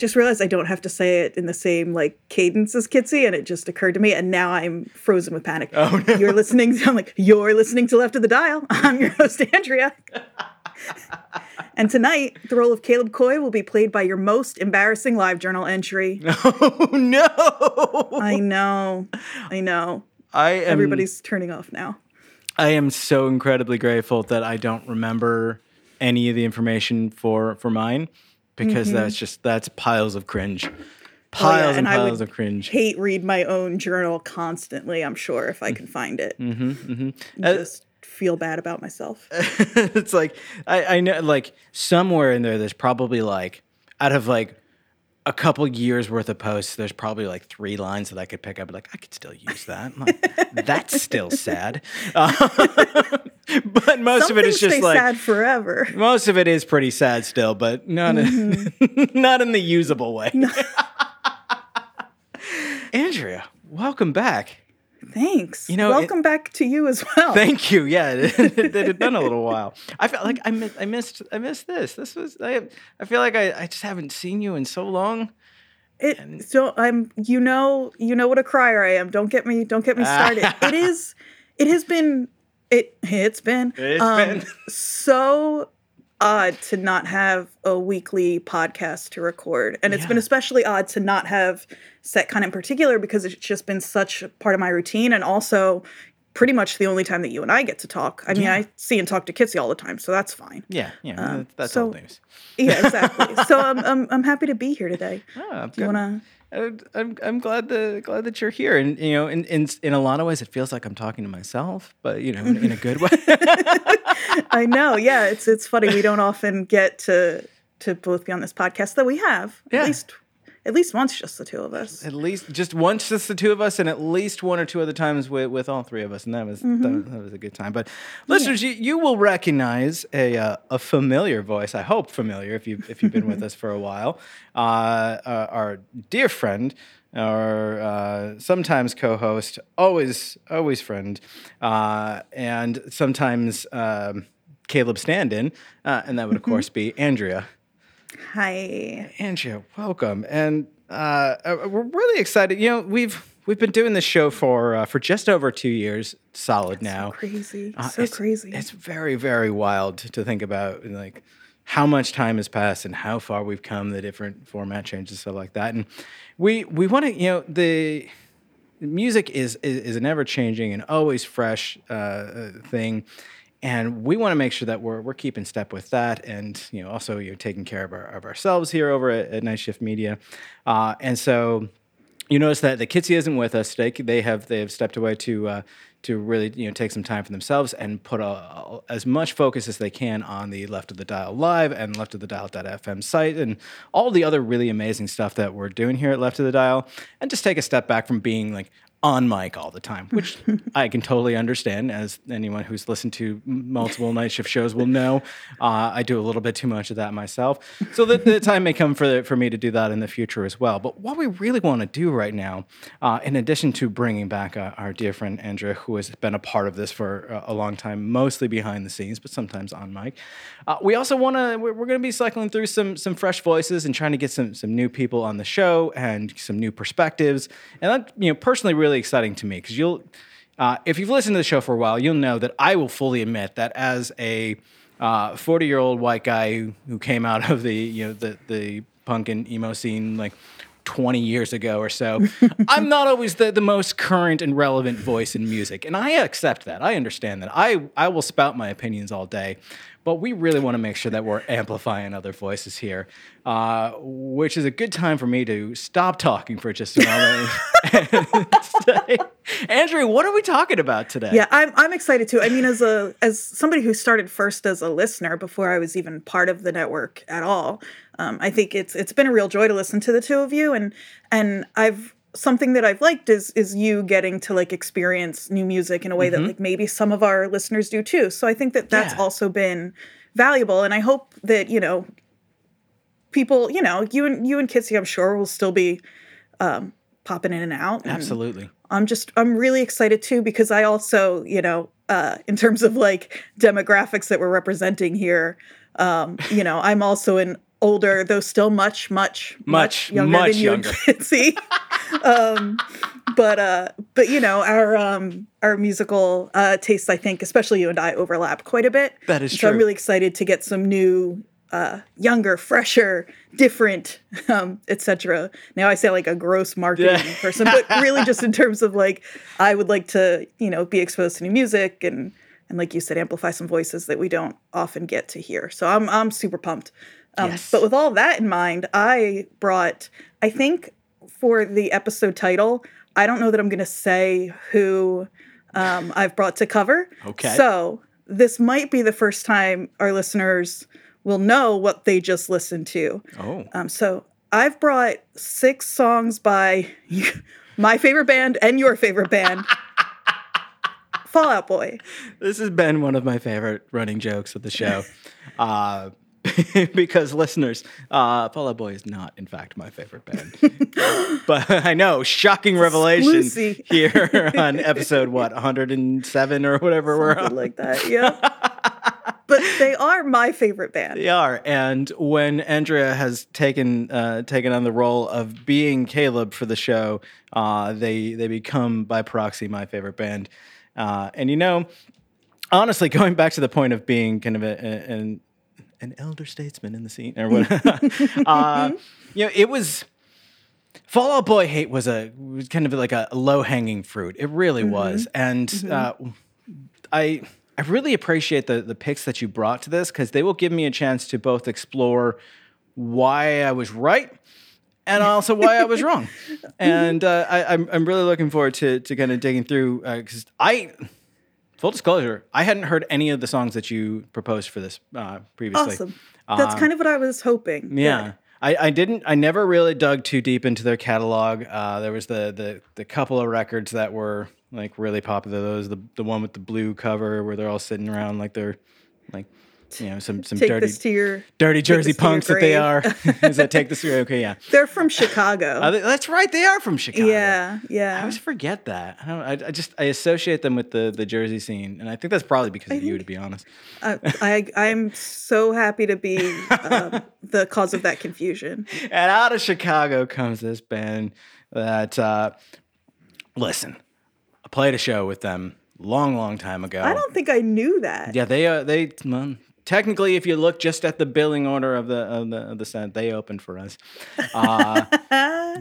just realized I don't have to say it in the same like cadence as Kitsy, and it just occurred to me, and now I'm frozen with panic. Oh, no. You're listening. I'm like, you're listening to Left of the Dial. I'm your host, Andrea. and tonight, the role of Caleb Coy will be played by your most embarrassing LiveJournal entry. Oh no! I know, I know. I am. Everybody's turning off now. I am so incredibly grateful that I don't remember any of the information for for mine because that's just that's piles of cringe, Mm-hmm. Oh, piles yeah, and and piles of cringe. Hate read my own journal constantly. I'm sure if I can find it, Mm-hmm, just feel bad about myself. it's like I, I know like somewhere in there there's probably like out of like a couple years worth of posts there's probably like three lines that i could pick up like i could still use that. Like, that's still sad. Uh, but most Some of it is just like sad forever. most of it is pretty sad still but not in, not in the usable way. Andrea welcome back Thanks. You know, it- welcome back to you as well. Thank you. Yeah, it, it had been a little while. I felt like I missed. I missed. I missed this. This was. I. I feel like I, I just haven't seen you in so long. It, so I'm you know you know what a crier I am. Don't get me don't get me started. it is it has been it it's been It's um, been. so odd to not have a weekly podcast to record. And it's been especially odd to not have set kind in particular because it's just been such a part of my routine and also pretty much the only time that you and I get to talk. I mean, Yeah. I see and talk to Kitsy all the time, so that's fine. Yeah. Yeah. Um, that's so- old news. Yeah, exactly. so I'm, I'm I'm happy to be here today. Oh, Do you want to I'm, I'm I'm glad that glad that you're here, and you know, in, in in a lot of ways, it feels like I'm talking to myself, but you know, in, in a good way. I know. Yeah, it's it's funny. We don't often get to to both be on this podcast, though we have Yeah. at least at least once, just the two of us. at least just once, just the two of us, and at least one or two other times with, with all three of us, and that was that, was- that was a good time. But listeners, you, you will recognize a uh, a familiar voice. I hope familiar if you if you've been with us for a while. Uh, uh, our dear friend. Our uh, sometimes co-host, always always friend, uh, and sometimes um, Caleb stand-in, uh, and that would of course be Andrea. Hi. Andrea, welcome, and uh, uh, we're really excited. You know, we've we've been doing this show for uh, for just over two years, solid now. So Crazy. Uh, so it's- crazy. It's very very wild to think about, like how much time has passed and how far we've come, the different format changes, stuff like that. And we we want to, you know, the music is is, is an ever changing and always fresh uh, uh, thing. And we want to make sure that we're, we're keeping step with that, and you know also you know taking care of our of ourselves here over at, at Night Shift Media, uh, and so you notice that the Kitsy isn't with us today. They have they have stepped away to uh, to really you know take some time for themselves and put a, as much focus as they can on the Left of the Dial live and Left of the Dial.fm site and all the other really amazing stuff that we're doing here at Left of the Dial, and just take a step back from being like on mic all the time, which I can totally understand. As anyone who's listened to multiple night shift shows will know, uh, I do a little bit too much of that myself. So the, the time may come for for me to do that in the future as well. But what we really want to do right now, uh, in addition to bringing back uh, our dear friend Andrea, who has been a part of this for a long time, mostly behind the scenes, but sometimes on mic, uh, we also want to. We're, we're going to be cycling through some some fresh voices and trying to get some some new people on the show and some new perspectives. And that you know personally really exciting to me because you'll. Uh, if you've listened to the show for a while, you'll know that I will fully admit that as a forty-year-old white guy who, who came out of the you know the the punk and emo scene like 20 years ago or so. I'm not always the, the most current and relevant voice in music. And I accept that. I understand that. I, I will spout my opinions all day. But we really want to make sure that we're amplifying other voices here, uh, which is a good time for me to stop talking for just a moment. say, Andrea, what are we talking about today? Yeah, I'm I'm excited too. I mean, as a as somebody who started first as a listener before I was even part of the network at all, um, I think it's it's been a real joy to listen to the two of you, and and I've something that I've liked is is you getting to like experience new music in a way Mm-hmm. that like maybe some of our listeners do too. So I think that that's Yeah. also been valuable, and I hope that you know people, you know, you and you and Kitsy, I'm sure will still be um, popping in and out. and Absolutely. I'm just I'm really excited too because I also, you know, uh, in terms of like demographics that we're representing here, um, you know, I'm also an older, though still much, much, Much, younger much than you and younger. Um, but uh, but you know, our um, our musical uh, tastes, I think, especially you and I, overlap quite a bit. That is true. So I'm really excited to get some new. Uh, younger, fresher, different, um, etc. Now I say like a gross marketing Yeah. person, but really just in terms of like I would like to, you know, be exposed to new music and and like you said, amplify some voices that we don't often get to hear. So I'm I'm super pumped. Um, Yes. But with all that in mind, I brought I think for the episode title, I don't know that I'm going to say who um, I've brought to cover. Okay. So this might be the first time our listeners will know what they just listened to. Oh. Um, so I've brought six songs by my favorite band and your favorite band, Fall Out Boy. This has been one of my favorite running jokes of the show. Uh, because listeners, uh, Fall Out Boy is not, in fact, my favorite band. but I know, shocking revelation Exclusive. here on episode, what, 107 or whatever we're on. like that, yeah. but they are my favorite band. They are, and when Andrea has taken uh, taken on the role of being Caleb for the show, uh, they they become by proxy my favorite band. Uh, and you know, honestly, going back to the point of being kind of a, a- an an elder statesman in the scene or what, uh, you know, it was. Fall Out Boy hate was a was kind of like a low hanging fruit. It really was, and uh, I I really appreciate the the picks that you brought to this because they will give me a chance to both explore why I was right and also why I was wrong. And uh, I, I'm I'm really looking forward to to kind of digging through because I. Full disclosure, I hadn't heard any of the songs that you proposed for this uh, previously. Awesome. That's kind of what I was hoping. Um, Yeah. I, I didn't I never really dug too deep into their catalog. Uh, there was the, the the couple of records that were like really popular. Those the the one with the blue cover where they're all sitting around like they're like you know some some Take dirty this to your. dirty Jersey punks that they are. Is that take this okay yeah. They're from Chicago. Uh, that's right. They are from Chicago. yeah, yeah. I always forget that. I don't. I, I just I associate them with the the Jersey scene, and I think that's probably because of you, to be honest. Uh, I I'm so happy to be um, the cause of that confusion. And out of Chicago comes this band that, uh, listen, I played a show with them long, long time ago. I don't think I knew that. Yeah, they uh, they well, technically, if you look just at the billing order of the of the of the set, they opened for us. Uh,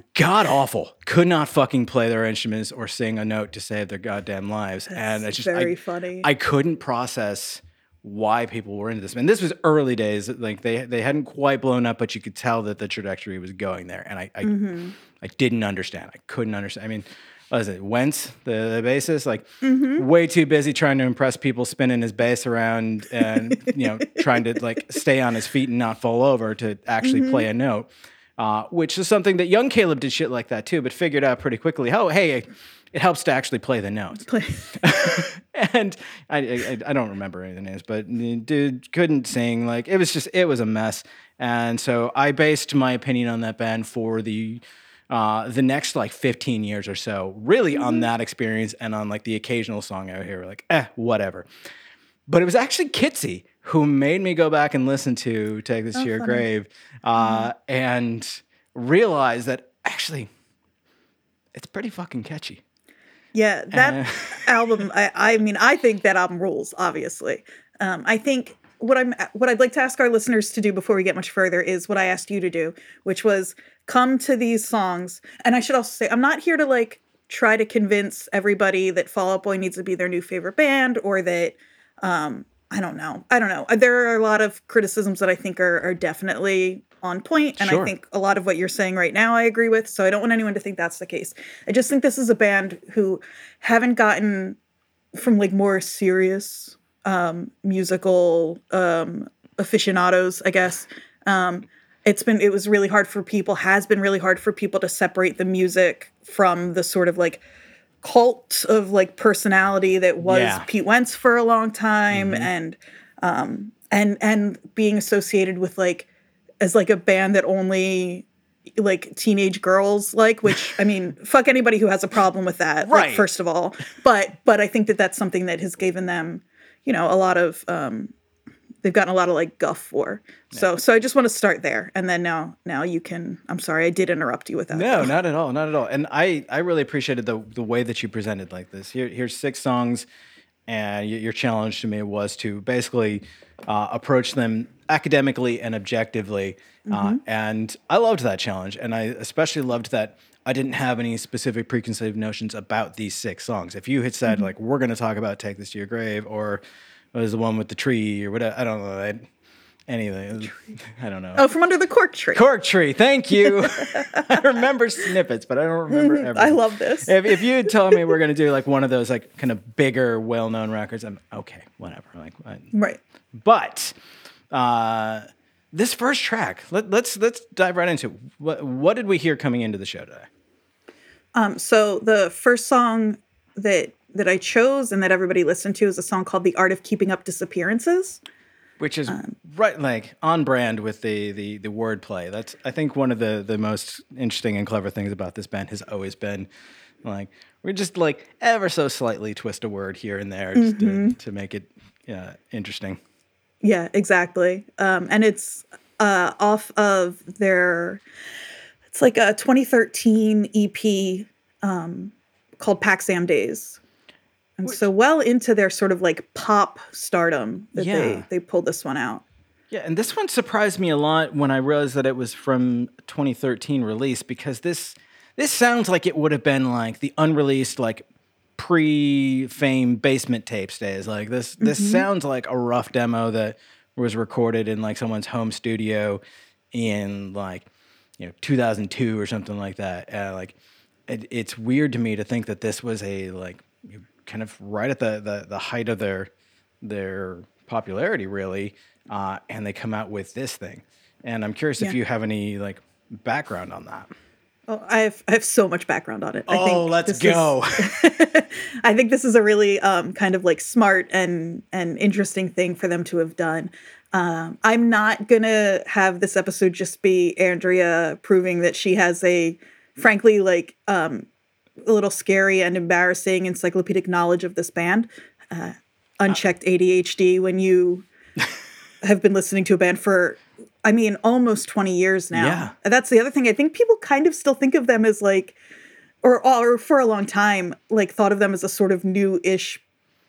God awful. Could not fucking play their instruments or sing a note to save their goddamn lives. and it's just very I, funny. I couldn't process why people were into this. And this was early days. Like they they hadn't quite blown up, but you could tell that the trajectory was going there. And I I, Mm-hmm. I didn't understand. I couldn't understand. I mean, what is it? Wentz, the, the bassist, like Mm-hmm. way too busy trying to impress people, spinning his bass around and you know trying to like stay on his feet and not fall over to actually Mm-hmm. play a note. Uh, which is something that young Caleb did shit like that too, but figured out pretty quickly. Oh, hey, it helps to actually play the notes. and I, I I don't remember any of the names, but dude couldn't sing. Like it was just it was a mess. And so I based my opinion on that band for the uh, the next like 15 years or so, really on that experience and on like the occasional song out here, like eh, whatever. But it was actually Kitsy who made me go back and listen to "Take This to Your Grave" uh, and realize that actually it's pretty fucking catchy. Yeah, that album. I, I mean, I think that album rules. Obviously, um, I think what I'm what I'd like to ask our listeners to do before we get much further is what I asked you to do, which was come to these songs. And I should also say I'm not here to like try to convince everybody that Fall Out Boy needs to be their new favorite band or that um I don't know. I don't know. There are a lot of criticisms that I think are, are definitely on point, and Sure. I think a lot of what you're saying right now I agree with. So I don't want anyone to think that's the case. I just think this is a band who haven't gotten from like more serious um, musical um, aficionados, I guess. Um, it's been it was really hard for people has been really hard for people to separate the music from the sort of like cult of like personality that was Yeah. Pete Wentz for a long time and um and and being associated with like as like a band that only like teenage girls like which i mean fuck anybody who has a problem with that like, Right. first of all but but i think that that's something that has given them you know a lot of um they've gotten a lot of like guff for so so i just want to start there and then now now you can i'm sorry i did interrupt you with that No, not at all, not at all. And I, I really appreciated the the way that you presented like this. Here, here's six songs, and your challenge to me was to basically uh, approach them academically and objectively. Uh, and I loved that challenge, and I especially loved that I didn't have any specific preconceived notions about these six songs. If you had said like we're going to talk about "Take This to Your Grave" or was the one with the tree or whatever, I don't know. I, anything, I don't know. oh from under the cork tree Cork tree, thank you. I remember snippets, but I don't remember everything. i love this If, if you had told me we're gonna do like one of those like kind of bigger, well-known records, I'm okay, whatever. Like, I- right but uh, this first track, let, let's let's dive right into it. what what did we hear coming into the show today? Um, so the first song that that I chose and that everybody listened to is a song called "The Art of Keeping Up Disappearances." Which is Um, right like on brand with the the the wordplay. That's I think one of the the most interesting and clever things about this band has always been like we're just like ever so slightly twist a word here and there just Mm-hmm. to, to make it uh, interesting. Yeah, exactly. Um, and it's uh, off of their. It's like a 2013 EP um, called PAX AM Days. And so well into their sort of like pop stardom that Yeah. they they pulled this one out. Yeah, and this one surprised me a lot when I realized that it was from 2013 release because this this sounds like it would have been like the unreleased like pre-fame basement tapes days. Like this this sounds like a rough demo that was recorded in like someone's home studio in like you know 2002 or something like that. Uh, like it, it's weird to me to think that this was a like kind of right at the the, the height of their their popularity really uh, and they come out with this thing and i'm curious if you have any like background on that Oh, I have I have so much background on it. I oh think let's this is- go I think this is a really um, kind of like smart and and interesting thing for them to have done. Um, I'm not gonna have this episode just be Andrea proving that she has a, frankly, like um, a little scary and embarrassing encyclopedic knowledge of this band. Uh, unchecked ADHD when you have been listening to a band for, I mean, almost 20 years now. Yeah. And That's the other thing. I think people kind of still think of them as like, or, or for a long time, like thought of them as a sort of new-ish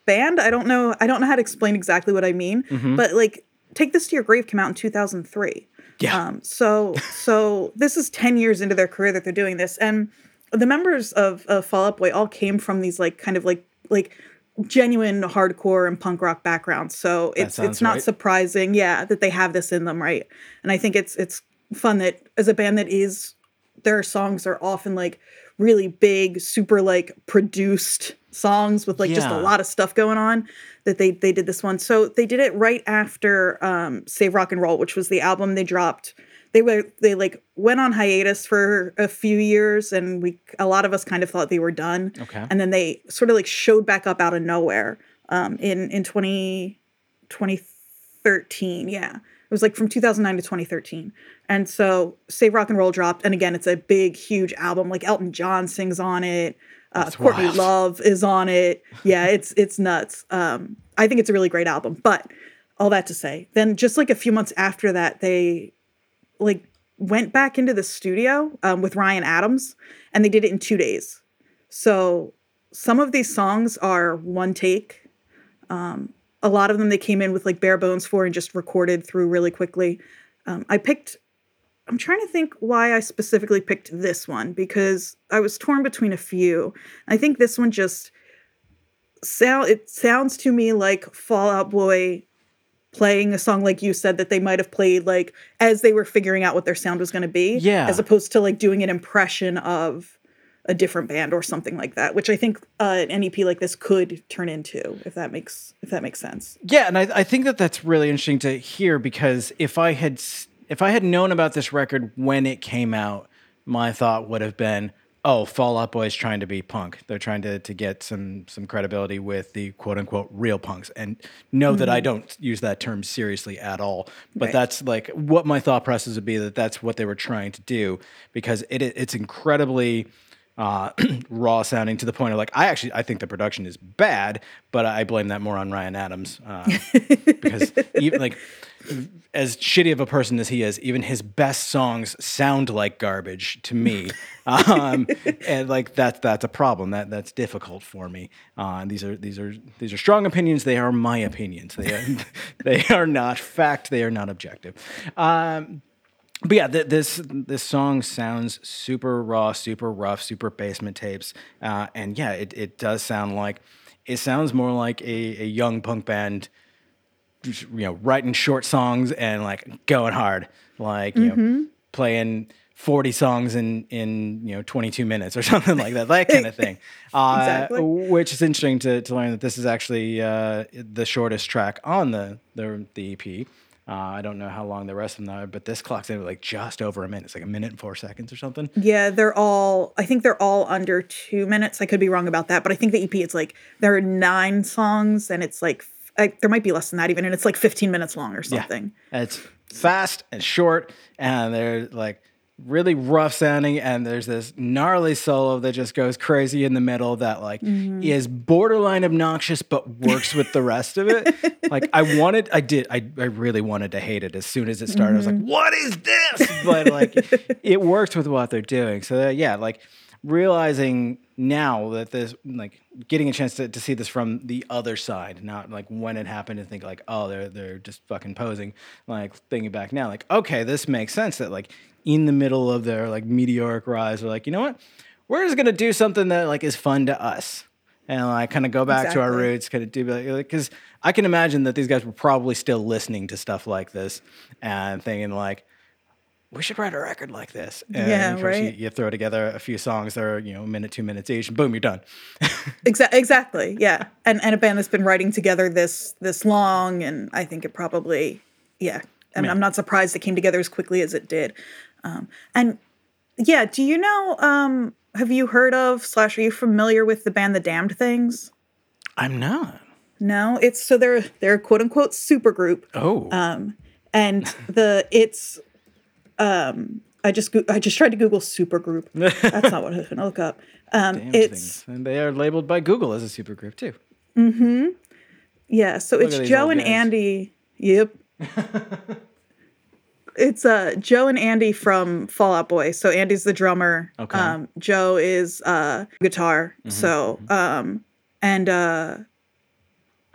band. I don't know. I don't know how to explain exactly what I mean, Mm-hmm. but like, Take This to Your Grave came out in 2003. yeah Um, so so this is 10 years into their career that they're doing this. And the members of, of Fall Out Boy all came from these like kind of like like genuine hardcore and punk rock backgrounds. So it's it's not right. surprising, yeah, that they have this in them, right? And I think it's it's fun that as a band that is their songs are often like really big, super like produced songs with like just a lot of stuff going on that they they did this one. So they did it right after um Save Rock and Roll, which was the album they dropped. They were they like went on hiatus for a few years and we a lot of us kind of thought they were done. Okay. And then they sort of like showed back up out of nowhere um in in 20 2013. Yeah. It was like from 2009 to 2013. And so Save Rock and Roll dropped. And again, it's a big, huge album. Like Elton John sings on it. Uh, That's Courtney wild. Love is on it. Yeah, it's it's nuts. Um, I think it's a really great album. But all that to say, then just like a few months after that, they like went back into the studio um, with Ryan Adams, and they did it in two days. So some of these songs are one take. Um, a lot of them they came in with like bare bones for and just recorded through really quickly. Um, I picked. I'm trying to think why I specifically picked this one because I was torn between a few. I think this one just sound it sounds to me like Fall Out Boy playing a song like you said that they might have played like as they were figuring out what their sound was going to be Yeah. as opposed to like doing an impression of a different band or something like that which i think uh, an ep like this could turn into if that makes if that makes sense Yeah, and I, I think that that's really interesting to hear because if I had if I had known about this record when it came out, my thought would have been, oh, Fall Out Boy's trying to be punk. They're trying to to get some some credibility with the quote unquote real punks. And know that I don't use that term seriously at all. But Right. that's like what my thought process would be that that's what they were trying to do because it it's incredibly uh, raw sounding to the point of like I actually I think the production is bad, but I blame that more on Ryan Adams uh, because even like as shitty of a person as he is, even his best songs sound like garbage to me, um, and like that's that's a problem. That that's difficult for me. Uh, these are these are these are strong opinions. They are my opinions. They are, they are not fact. They are not objective. Um, but yeah, th- this this song sounds super raw, super rough, super basement tapes, uh, and yeah, it, it does sound like it sounds more like a, a young punk band, you know, writing short songs and like going hard, like you know, playing forty songs in in you know twenty two minutes or something like that, that kind of thing. Uh, Exactly. Which is interesting to, to learn that this is actually uh, the shortest track on the the, the EP. Uh, I don't know how long the rest of them are, but this clocks in like just over a minute. It's like a minute and four seconds or something. yeah they're all i think they're all under two minutes i could be wrong about that but i think the ep it's like there are nine songs and it's like I, there might be less than that even and it's like 15 minutes long or something And it's fast and short, and they're like really rough sounding. And there's this gnarly solo that just goes crazy in the middle that like mm-hmm. is borderline obnoxious, but works with the rest of it. like I wanted, I did, I, I really wanted to hate it as soon as it started. I was like, mm-hmm. what is this? But like it works with what they're doing. So that, yeah, like realizing now that this like getting a chance to, to see this from the other side not like when it happened and think like oh they're they're just fucking posing like thinking back now like okay this makes sense that like in the middle of their like meteoric rise they're like you know what? We're just gonna do something that like is fun to us. And like kind of go back to our roots kind of do like because i can imagine that these guys were probably still listening to stuff like this and thinking like we should write a record like this. And Yeah, of course right. You, you throw together a few songs that are, you know, a minute, two minutes each, and boom, you're done. Exa- exactly yeah and and a band that's been writing together this this long and i think it probably yeah i and i'm not surprised it came together as quickly as it did um and yeah do you know um have you heard of slash are you familiar with the band the damned things I'm not. no it's so they're they're a quote unquote super group Oh, and the it's um i just goo- i just tried to google super group that's not what i was gonna look up um damn it's things. And they are labeled by Google as a supergroup too. Mm-hmm. Yeah, so at it's Joe and guys. Andy. Yep. it's uh Joe and Andy from Fall Out Boy. So Andy's the drummer. Okay. Mm-hmm. Um Joe is uh guitar. So um and uh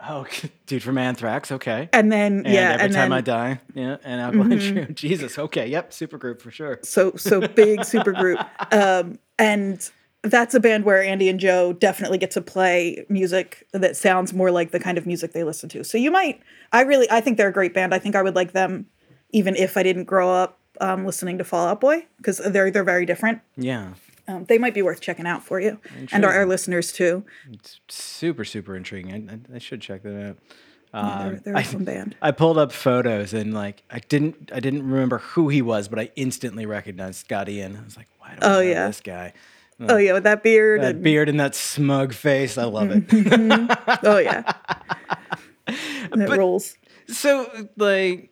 Oh, dude from Anthrax. Okay. and then And yeah every and time then I die. Yeah. And Alkaline Trio. Jesus. Okay. Yep. Supergroup for sure. so so big super group. Um and that's a band where Andy and Joe definitely get to play music that sounds more like the kind of music they listen to. So you might I really I think they're a great band. I think I would like them even if I didn't grow up um, listening to Fall Out Boy because they're they're very different. Yeah. Um, they might be worth checking out for you and our, our listeners too. It's super, super intriguing. I, I, should check that out. Yeah, they're, Um, they're I- band. I pulled up photos and like I didn't I didn't remember who he was, but I instantly recognized Scott Ian. I was like, why do I Oh, know yeah. this guy? Oh yeah, with that beard. That and, beard and that smug face. I love it. oh yeah, that rolls. so like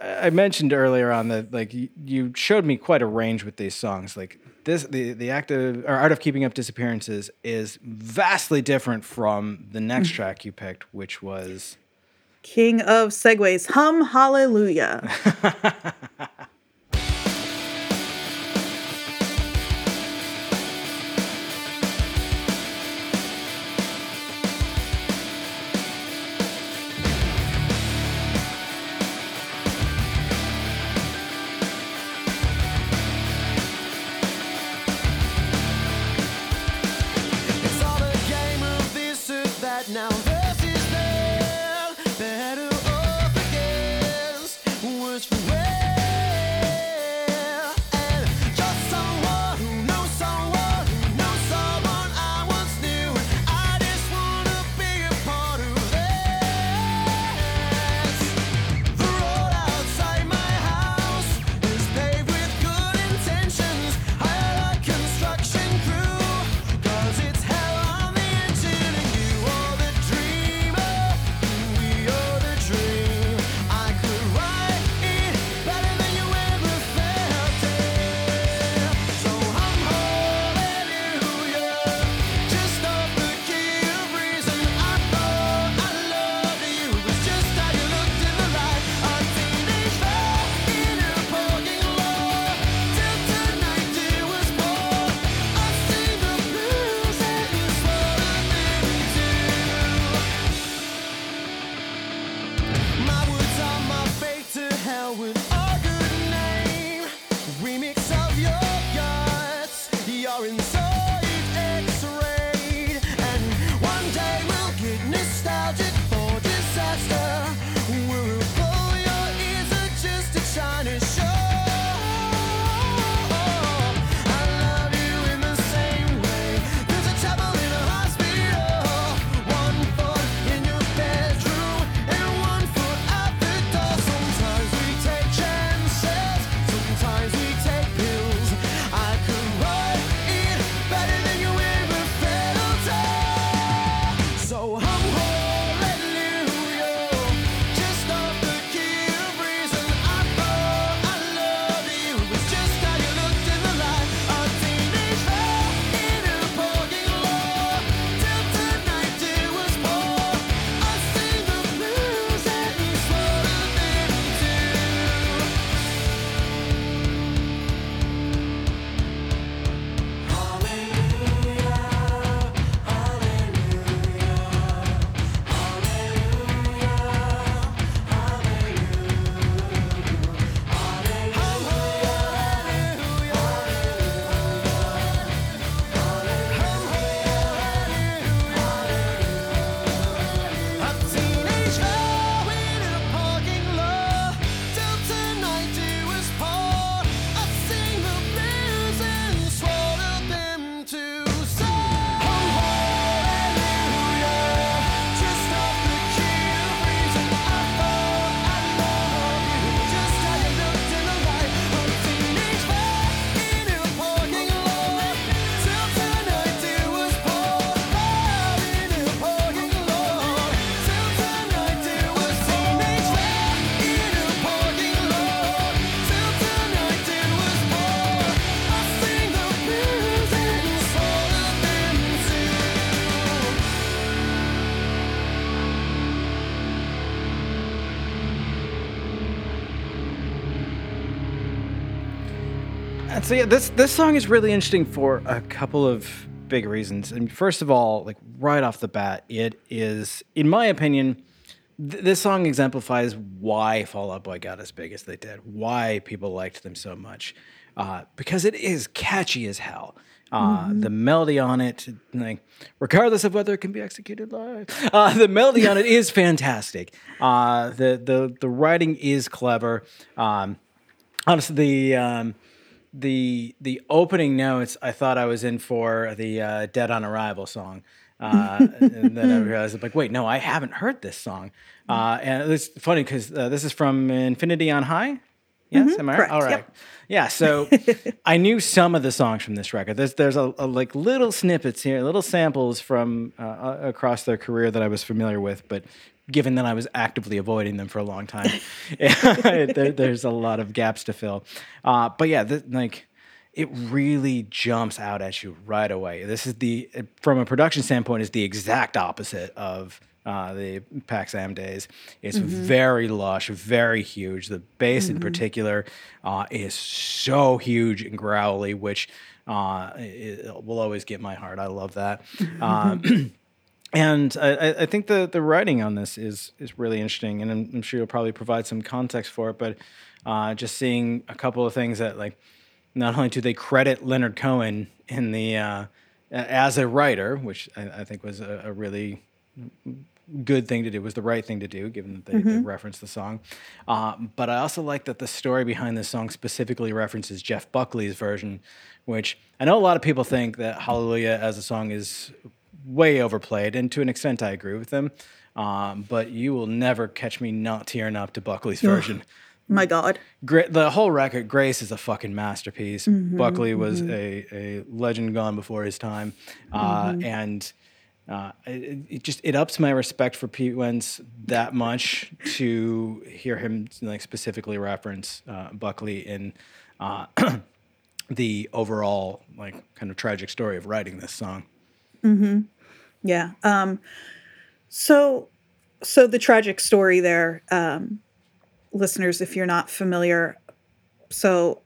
I mentioned earlier on that like you showed me quite a range with these songs. Like this the the active or art of keeping up disappearances is vastly different from the next mm. track you picked, which was King of Segways, hum hallelujah. so yeah, this this song is really interesting for a couple of big reasons. And first of all, like right off the bat, it is, in my opinion, th- this song exemplifies why Fall Out Boy got as big as they did, why people liked them so much, uh, because it is catchy as hell. Uh, The melody on it, like regardless of whether it can be executed live, uh, the melody on it is fantastic. Uh, the the the writing is clever. Um, honestly, the um, the the opening notes, I thought I was in for the uh, "Dead on Arrival" song. Uh, and then I realized, like, wait, no, I haven't heard this song. Uh, and it's funny because uh, this is from Infinity on High. Yes, am I right? correct, All right. yep. Yeah, so I knew some of the songs from this record. There's there's a, a like little snippets here, little samples from uh, uh, across their career that I was familiar with, but given that I was actively avoiding them for a long time, there, there's a lot of gaps to fill. Uh, but yeah, th- like it really jumps out at you right away. This is the from a production standpoint is the exact opposite of uh, the Pax Am days. It's very lush, very huge. The bass in particular uh, is so huge and growly, which uh, will always get my heart. I love that. Um, and I, I- think the the writing on this is is really interesting, and I'm, I'm sure you'll probably provide some context for it. But uh, just seeing a couple of things that like not only do they credit Leonard Cohen in the uh, as a writer, which I, I think was a, a really good thing to do was the right thing to do given that they, they referenced the song uh, but i also like that the story behind this song specifically references jeff buckley's version which i know a lot of people think that hallelujah as a song is way overplayed and to an extent i agree with them. Um, but you will never catch me not tearing up to buckley's version. My God. Gra- the whole record, Grace, is a fucking masterpiece. Buckley was a, a legend gone before his time, uh, and uh, it, it just it ups my respect for Pete Wentz that much to hear him like specifically reference uh, Buckley in uh, the overall like kind of tragic story of writing this song. Yeah. Um, so, so the tragic story there, um, listeners, if you're not familiar, so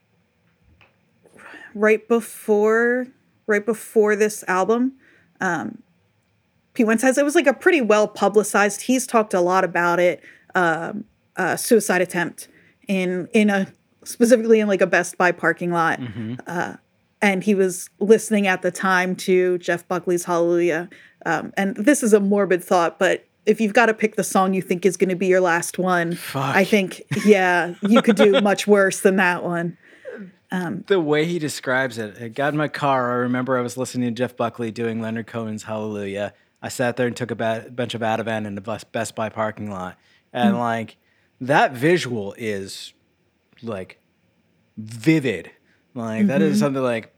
right before, right before this album, um, Pete Wentz says it was like a pretty well publicized. He's talked a lot about it. Um, uh, suicide attempt in in a specifically in like a Best Buy parking lot and he was listening at the time to Jeff Buckley's Hallelujah. Um, and this is a morbid thought, but if you've got to pick the song you think is going to be your last one, I think, yeah, you could do much worse than that one. Um, the way he describes it, I got in my car. I remember I was listening to Jeff Buckley doing Leonard Cohen's Hallelujah. I sat there and took a ba- bunch of Ativan in the bus- Best Buy parking lot. And hmm. like that visual is like vivid. Like that is mm-hmm. something like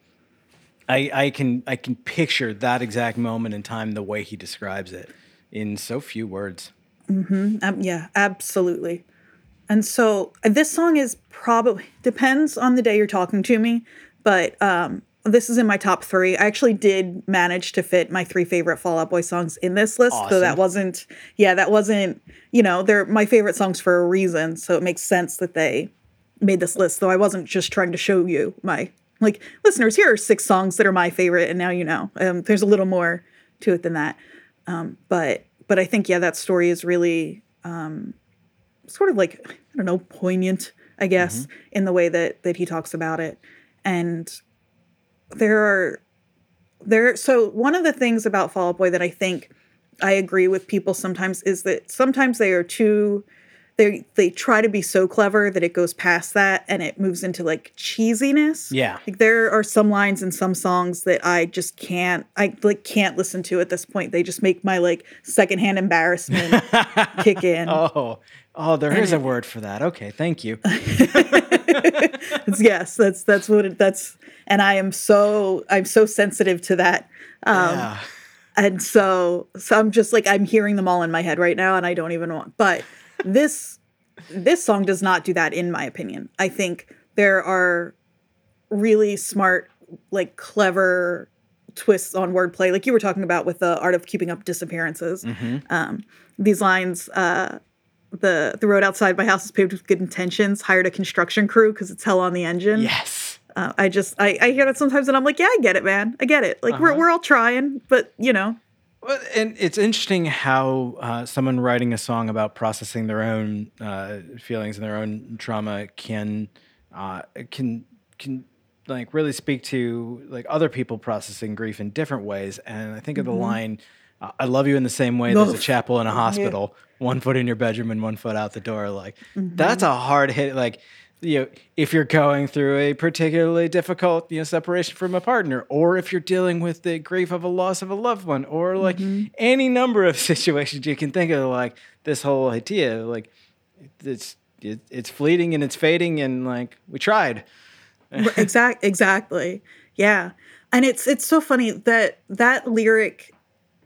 I, I can I can picture that exact moment in time the way he describes it in so few words. Um, yeah, absolutely. And so uh, this song is probably depends on the day you're talking to me, but um, this is in my top three. I actually did manage to fit my three favorite Fall Out Boy songs in this list, so that wasn't yeah, that wasn't you know they're my favorite songs for a reason. So it makes sense that they made this list. Though I wasn't just trying to show you my like listeners. Here are six songs that are my favorite, and now you know. Um, there's a little more to it than that, um, but but I think yeah, that story is really sort of like I don't know, poignant, I guess, in the way that that he talks about it. And there are there so one of the things about Fall Out Boy that I think I agree with people sometimes is that sometimes they are too they they try to be so clever that it goes past that and it moves into like cheesiness. Yeah. Like there are some lines in some songs that I just can't I like can't listen to at this point. They just make my like secondhand embarrassment kick in. Oh, oh, there is a word for that. Okay, thank you. Yes, that's that's what it, that's and I am so I'm so sensitive to that. Um yeah. and so so I'm just like I'm hearing them all in my head right now and I don't even want but this this song does not do that in my opinion. I think there are really smart like clever twists on wordplay like you were talking about with the art of keeping up disappearances. Um these lines uh the the road outside my house is paved with good intentions hired a construction crew because it's hell on the engine Yes. Uh, I just I, I hear that sometimes, and I'm like, yeah, I get it, man. I get it. Like we're Uh-huh. we're all trying, but you know, and it's interesting how uh, someone writing a song about processing their own uh, feelings and their own trauma can uh, can can like really speak to like other people processing grief in different ways. And I think of the line, uh, "I love you in the same way." There's a chapel in a hospital, one foot in your bedroom and one foot out the door. Like that's a hard hit. Like you know, if you're going through a particularly difficult, you know, separation from a partner, or if you're dealing with the grief of a loss of a loved one, or like mm-hmm. any number of situations you can think of, like this whole idea, like it's it, it's fleeting and it's fading, and like we tried. exactly exactly. Yeah. And it's it's so funny that that lyric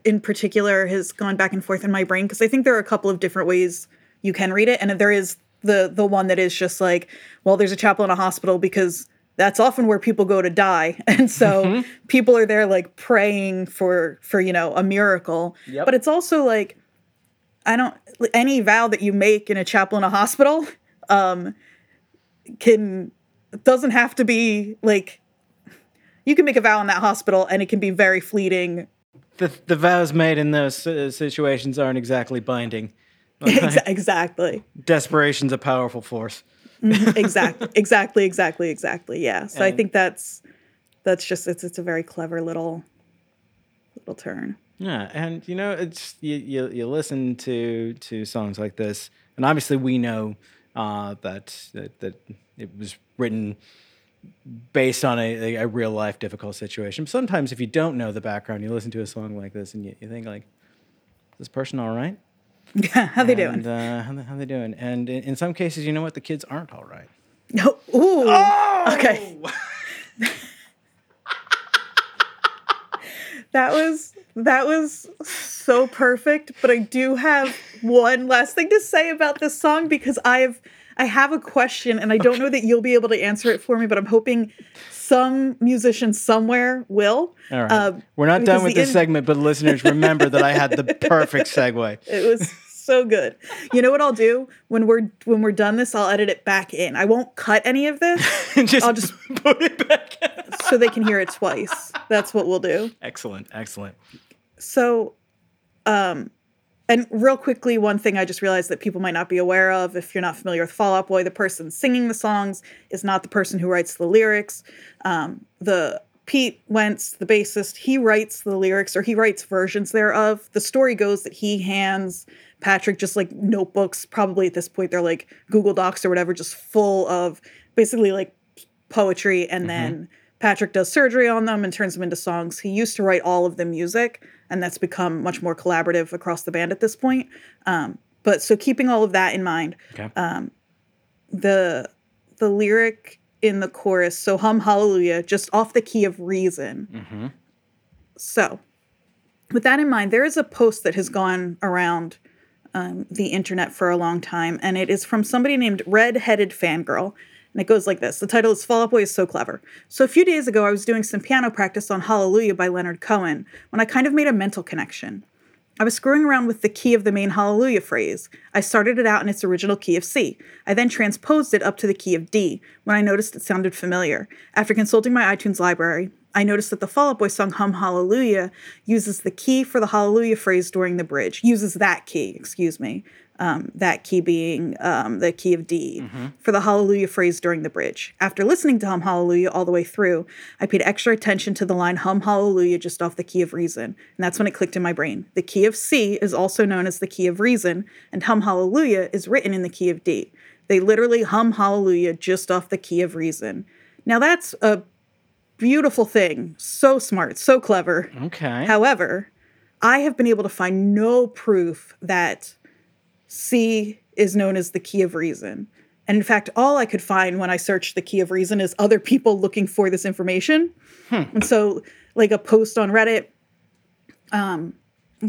in particular has gone back and forth in my brain because i think there are a couple of different ways you can read it and there is the the one that is just like well there's a chapel in a hospital because that's often where people go to die and so people are there like praying for for you know a miracle Yep. but it's also like i don't any vow that you make in a chapel in a hospital um can doesn't have to be like you can make a vow in that hospital and it can be very fleeting The the vows made in those uh, situations aren't exactly binding. Ex- exactly Desperation's a powerful force. exactly exactly exactly exactly yeah so i think that's that's just it's it's a very clever little little turn Yeah, and you know, it's you, you you listen to to songs like this, and obviously we know uh, that, that that it was written based on a, a, a real life difficult situation. Sometimes, if you don't know the background, you listen to a song like this, and you, you think like, "Is this person all right? how they doing uh, how, they, how they doing?" And in, in some cases, you know what, the kids aren't all right. no ooh Oh! Okay. that was that was so perfect but i do have one last thing to say about this song because i have i have a question and i don't know that you'll be able to answer it for me but i'm hoping some musician somewhere will All right, Um, we're not done with the this in- segment, but listeners, remember that I had the perfect segue. it was so good you know what i'll do when we're when we're done this i'll edit it back in i won't cut any of this just, I'll just- put it back. in. so they can hear it twice that's what we'll do Excellent, excellent. So, um, and real quickly, one thing I just realized that people might not be aware of if you're not familiar with Fall Out Boy, the person singing the songs is not the person who writes the lyrics. Um, the Pete Wentz, the bassist, he writes the lyrics or he writes versions thereof. The story goes that he hands Patrick just like notebooks, probably at this point they're like Google Docs or whatever, just full of basically like poetry and then Patrick does surgery on them and turns them into songs. He used to write all of the music, and that's become much more collaborative across the band at this point. Um, but so keeping all of that in mind, Okay. the the lyric in the chorus, so hum hallelujah, just off the key of reason. Mm-hmm. So, with that in mind, there is a post that has gone around um, the internet for a long time, and it is from somebody named Red Headed Fangirl. And it goes like this The title is Fall Out Boy is So Clever. So, a few days ago, I was doing some piano practice on Hallelujah by Leonard Cohen when I kind of made a mental connection. I was screwing around with the key of the main Hallelujah phrase. I started it out in its original key of C. I then transposed it up to the key of D when I noticed it sounded familiar. After consulting my iTunes library, I noticed that the Fall Out Boy song Hum Hallelujah uses the key for the Hallelujah phrase during the bridge, uses that key, excuse me, um, that key being um, the key of D, for the Hallelujah phrase during the bridge. After listening to Hum Hallelujah all the way through, I paid extra attention to the line Hum Hallelujah just off the key of reason, and that's when it clicked in my brain. The key of C is also known as the key of reason, and Hum Hallelujah is written in the key of D. They literally hum Hallelujah just off the key of reason. Now that's a beautiful thing. So smart, so clever. Okay. However, I have been able to find no proof that C is known as the key of reason. And in fact, all I could find when I searched the key of reason is other people looking for this information. And so, like a post on Reddit, um,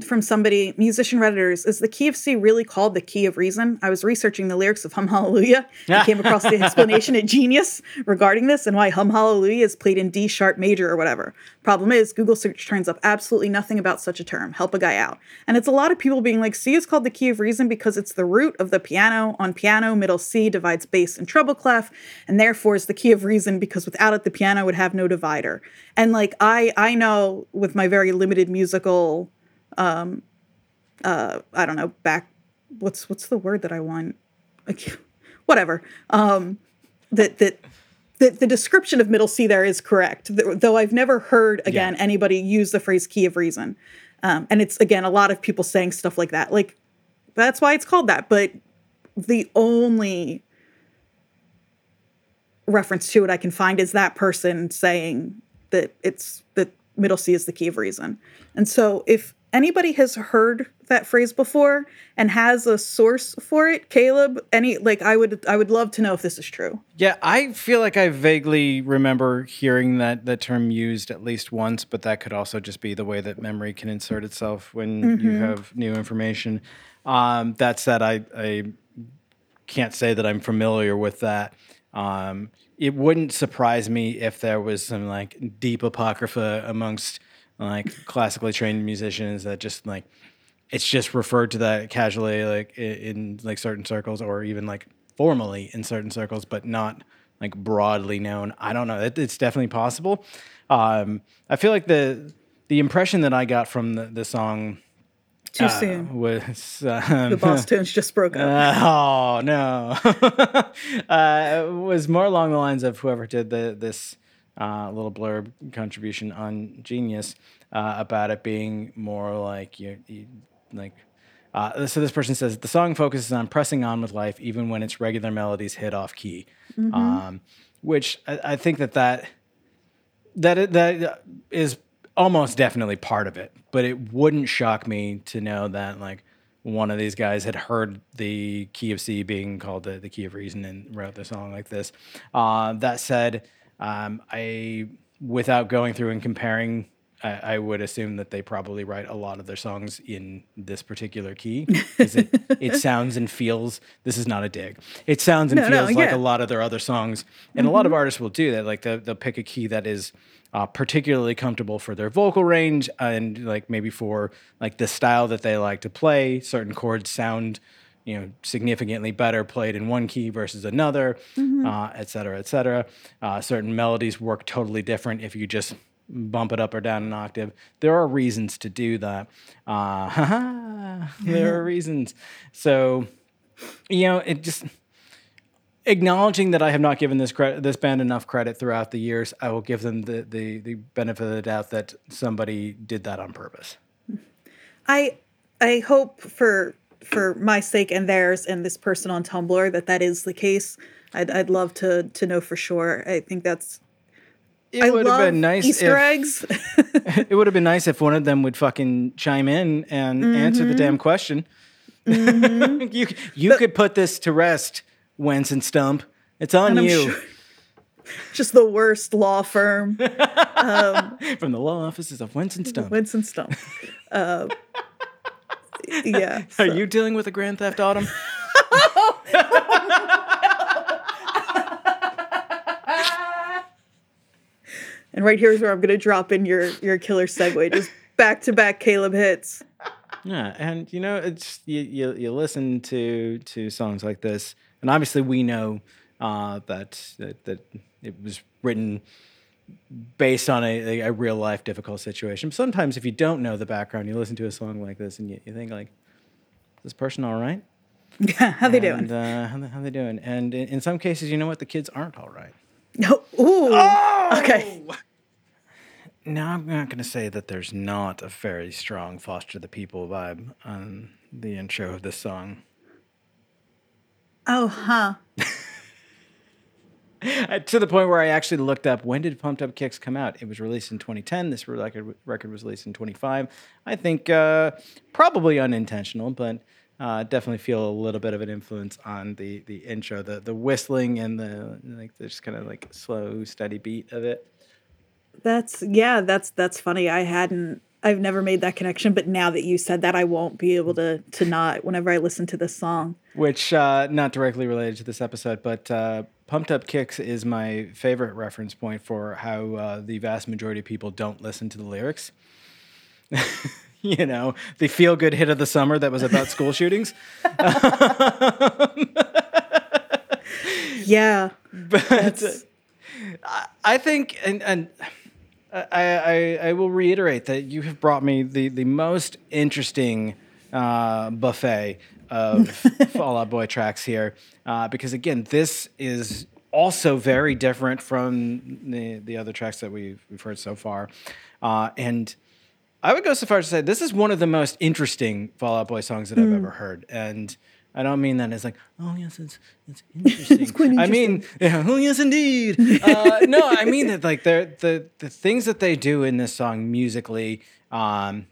from somebody, musician redditors, is the key of C really called the key of reason? I was researching the lyrics of Hum Hallelujah and came across the explanation at Genius regarding this and why Hum Hallelujah is played in D sharp major or whatever. Problem is, Google search turns up absolutely nothing about such a term. Help a guy out. And it's a lot of people being like, C is called the key of reason because it's the root of the piano. On piano, middle C divides bass and treble clef, and therefore is the key of reason because without it, the piano would have no divider. And like I, I know with my very limited musical um uh i don't know back what's what's the word that i want? Like, whatever. Um that that the, the description of middle c there is correct though i've never heard again yeah. anybody use the phrase key of reason. Um, and it's again a lot of people saying stuff like that like that's why it's called that but the only reference to it i can find is that person saying that it's that middle c is the key of reason. And so if anybody has heard that phrase before and has a source for it caleb any like i would i would love to know if this is true. Yeah i feel like i vaguely remember hearing that that term used at least once but that could also just be the way that memory can insert itself when mm-hmm. you have new information. Um, that said i i can't say that i'm familiar with that. Um, it wouldn't surprise me if there was some like deep apocrypha amongst like classically trained musicians that just like it's just referred to that casually like in, in, like certain circles or even like formally in certain circles but not like broadly known. I don't know. It, it's definitely possible. Um, i feel like the the impression that i got from the, the song too uh, soon. was um, the Bosstones just broke up. Uh, oh no. Uh, was more along the lines of whoever did the this uh, little blurb contribution on Genius uh, about it being more like you, you like. Uh, so this person says the song focuses on pressing on with life even when its regular melodies hit off key, mm-hmm. um, which I, I, think that that that that is almost definitely part of it. But it wouldn't shock me to know that like one of these guys had heard the key of C being called the, the key of reason and wrote the song like this. Uh, that said, um, I, without going through and comparing, I, I, would assume that they probably write a lot of their songs in this particular key because it, it sounds and feels. This is not a dig. It sounds and no, feels no, like yeah. a lot of their other songs, and mm-hmm. a lot of mm-hmm. artists will do that. Like they'll, they'll pick a key that is uh, particularly comfortable for their vocal range and like maybe for like the style that they like to play. Certain chords sound you know significantly better played in one key versus another, mm-hmm. uh, et cetera, et cetera. Uh, certain melodies work totally different if you just bump it up or down an octave. There are reasons to do that. Uh, there are reasons. So, you know, it just acknowledging that I have not given this credit, this band enough credit throughout the years, I will give them the, the the benefit of the doubt that somebody did that on purpose. I I hope for for my sake and theirs and this person on Tumblr that that is the case. I'd, I'd love to to know for sure. I think that's. It I would have been nice Easter if, eggs. it would have been nice if one of them would fucking chime in and mm-hmm. answer the damn question. Mm-hmm. you you but, could put this to rest, Wentz and Stump. It's on you. Sure, just the worst law firm. Um, From the law offices of Wentz and Stump. Wentz and Stump. Uh, yeah. So. Are you dealing with a Grand Theft Autumn? and right here is where I'm going to drop in your your killer segue, just back to back Caleb hits. Yeah, and you know, it's you, you, you listen to to songs like this, and obviously we know uh, that, that that it was written based on a, a, real life difficult situation. Sometimes, if you don't know the background, you listen to a song like this and you, you think like, "Is this person all right?" Yeah, how they doing? Uh, how, they, how they doing? And in, in, some cases, you know what? The kids aren't all right. No. Ooh. Oh! Okay. Now I'm not going to say that there's not a very strong foster the people vibe on the intro of this song. Oh, huh. to the point where I actually looked up when did Pumped Up Kicks come out. It was released in 2010. This record record was released in 25. I think uh, probably unintentional, but uh, definitely feel a little bit of an influence on the the intro, the the whistling and the like, the just kind of like slow, steady beat of it. That's yeah, that's that's funny. I hadn't I've never made that connection, but now that you said that, I won't be able to to not whenever I listen to this song. Which uh, not directly related to this episode, but uh, "Pumped Up Kicks" is my favorite reference point for how uh, the vast majority of people don't listen to the lyrics. you know, the feel good hit of the summer that was about school shootings. Yeah, but I, I think, and, and I, I, I will reiterate that you have brought me the, the most interesting uh, buffet of Fall Out Boy tracks here, uh, because again, this is also very different from the, the other tracks that we've, we've heard so far. Uh, and I would go so far as to say this is one of the most interesting Fall Out Boy songs that I've ever heard. And I don't mean that as like, oh yes, it's it's interesting. I mean, yeah, oh yes, indeed. uh, no, I mean that like the the the things that they do in this song musically, um,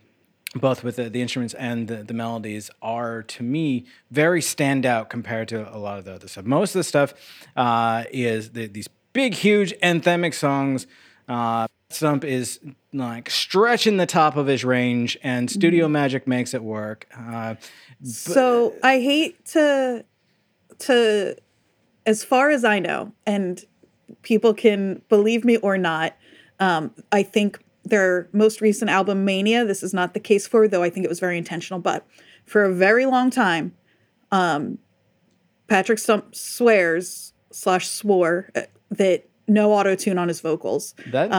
both with the, the instruments and the, the melodies, are to me very standout compared to a lot of the other stuff. Most of the stuff uh, is the, these big, huge anthemic songs. Uh, Stump is like stretching the top of his range, and Studio Magic makes it work. Uh, so I hate to to as far as I know, and people can believe me or not, um, I think their most recent album, Mania, this is not the case for, though I think it was very intentional, but for a very long time, um, Patrick Stump swears slash swore uh, that no auto tune on his vocals. that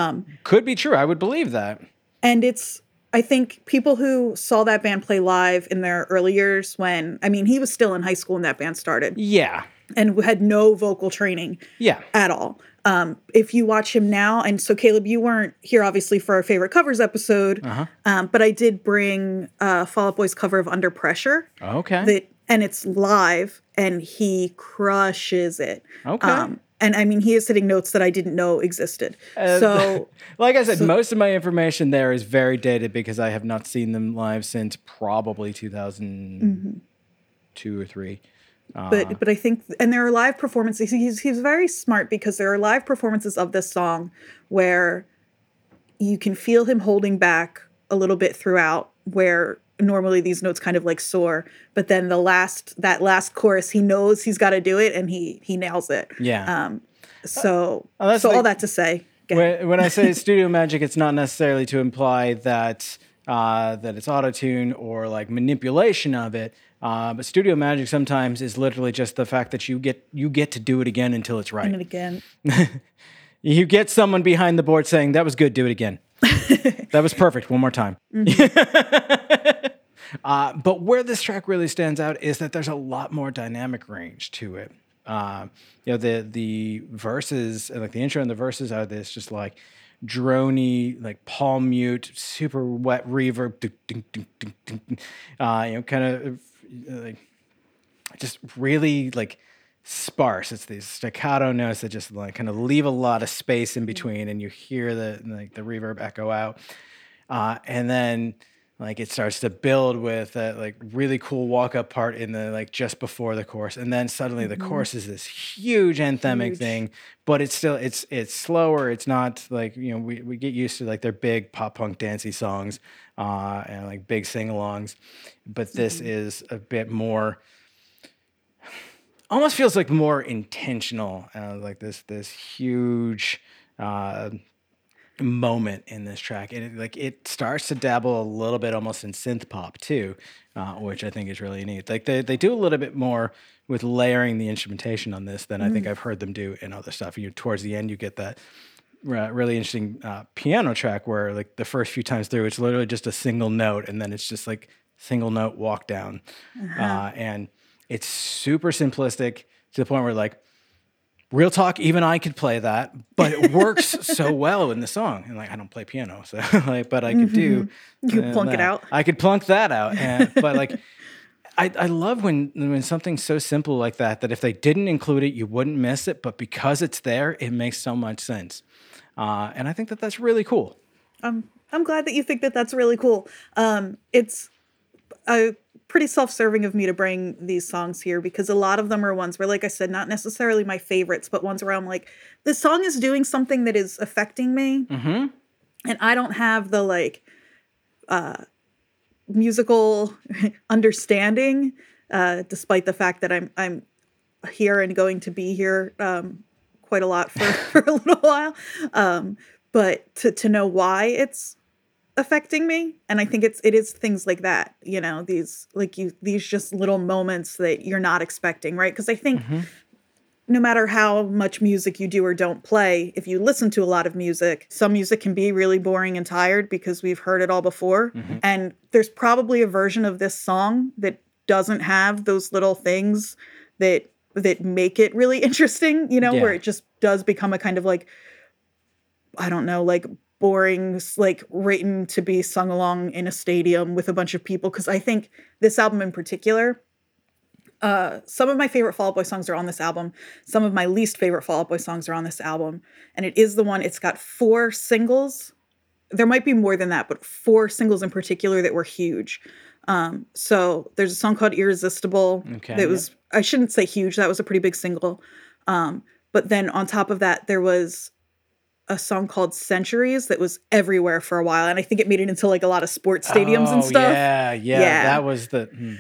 could be true. I would believe that. And it's, I think people who saw that band play live in their early years when, I mean, he was still in high school when that band started Yeah. and had no vocal training Yeah. at all. Um, if you watch him now, and so Caleb, you weren't here obviously for our favorite covers episode, um, but I did bring uh, Fall Out Boy's cover of Under Pressure. Okay. That and it's live, and he crushes it. Okay. Um, and I mean, he is hitting notes that I didn't know existed. so like I said, most of my information there is very dated because I have not seen them live since probably 2002 or three. But but I think and there are live performances. He's he's very smart because there are live performances of this song where you can feel him holding back a little bit throughout where normally these notes kind of like soar but then the last that last chorus he knows he's got to do it and he he nails it Yeah. um so that's so all that to say when, when I say studio magic, it's not necessarily to imply that uh, that it's auto tune or like manipulation of it. Uh, but studio magic sometimes is literally just the fact that you get you get to do it again until it's right. and again You get someone behind the board saying that was good, do it again. that was perfect. One more time. uh, but where this track really stands out is that there's a lot more dynamic range to it. Uh, you know, the the verses, like the intro and the verses are this just like drony, like palm mute, super wet reverb. Uh, you know, kind of like just really like sparse. It's these staccato notes that just like kind of leave a lot of space in between, and you hear the like the reverb echo out. Uh, and then like it starts to build with a like really cool walk up part in the like just before the chorus, and then suddenly the chorus is this huge anthemic thing, but it's still it's it's slower. It's not like you know we, we get used to like their big pop punk dancey songs uh, and like big sing alongs, but this is a bit more almost feels like more intentional uh, like this this huge uh, moment in this track and it, like it starts to dabble a little bit almost in synth pop too uh, which i think is really neat. Like they, they do a little bit more with layering the instrumentation on this than i think i've heard them do in other stuff. You towards the end you get that uh, really interesting uh, piano track where like the first few times through it's literally just a single note and then it's just like single note walk down. Uh, and it's super simplistic to the point where like real talk even i could play that but it works so well in the song. And like i don't play piano so like but i could do You uh, plunk it out. i could plunk that out and, but like I, I love when when something's so simple like that that if they didn't include it you wouldn't miss it but because it's there it makes so much sense. Uh, and i think that that's really cool. I'm I'm glad that you think that that's really cool. Um, it's uh, pretty self-serving of me to bring these songs here because a lot of them are ones where, like I said, not necessarily my favorites, but ones where I'm like, this song is doing something that is affecting me, and I don't have the like. uh, musical understanding, uh, despite the fact that I'm I'm here and going to be here um, quite a lot for, for a little while. Um, but to to know why it's affecting me and i think it's it is things like that you know these like you these just little moments that you're not expecting right because i think Mm-hmm. no matter how much music you do or don't play if you listen to a lot of music some music can be really boring and tired because we've heard it all before Mm-hmm. and there's probably a version of this song that doesn't have those little things that that make it really interesting you know Yeah. where it just does become a kind of like I don't know, like boring, like written to be sung along in a stadium with a bunch of people. Because I think this album in particular, uh, some of my favorite Fall Out Boy songs are on this album. Some of my least favorite Fall Out Boy songs are on this album, and it is the one. It's got four singles. There might be more than that, but four singles in particular that were huge. Um, so there's a song called "Irresistible" Okay, that was I shouldn't say huge. That was a pretty big single. Um, but then on top of that, there was a song called Centuries that was everywhere for a while. And I think it made it into like a lot of sports stadiums and Oh, stuff. Yeah, yeah, Yeah. That was the. hmm.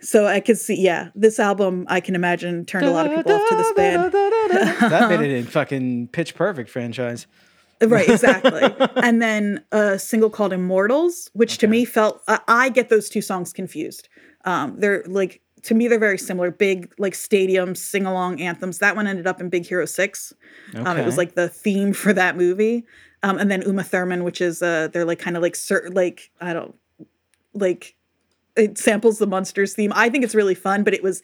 So I could see, yeah, this album I can imagine turned a lot of people off to this band. that made it in fucking Pitch Perfect franchise. right, exactly. and then a single called Immortals, which to me felt, I, I get those two songs confused. Um, they're like, to me, they're very similar. Big, like stadium sing along anthems. That one ended up in Big Hero 6. Um, it was like the theme for that movie. Um, and then Uma Thurman, which is uh, they're like kind of like certain like I don't like it samples the Munsters theme. I think it's really fun, but it was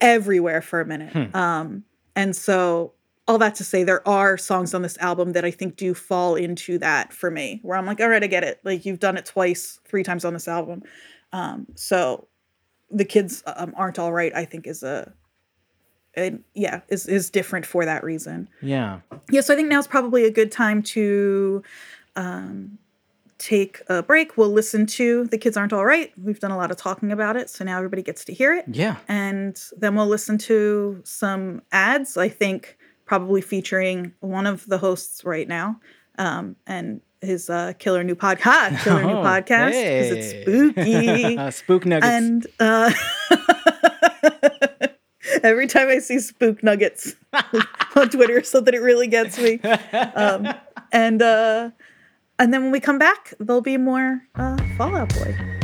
everywhere for a minute. Um, and so all that to say, there are songs on this album that I think do fall into that for me, where I'm like, all right, I get it. Like you've done it twice, three times on this album. Um, so the kids um, aren't all right. I think is a, and yeah, is is different for that reason Yeah. yeah, so I think now's probably a good time to um, take a break. We'll listen to The Kids Aren't All Right. We've done a lot of talking about it, so now everybody gets to hear it. Yeah. And then we'll listen to some ads, I think, probably featuring one of the hosts right now um, and his uh, killer new podcast, killer new Oh, podcast, because it's spooky. Spook nuggets. and uh, every time I see spook nuggets on Twitter so that it really gets me. Um, and uh, and then when we come back, there'll be more uh, Fall Out Boy.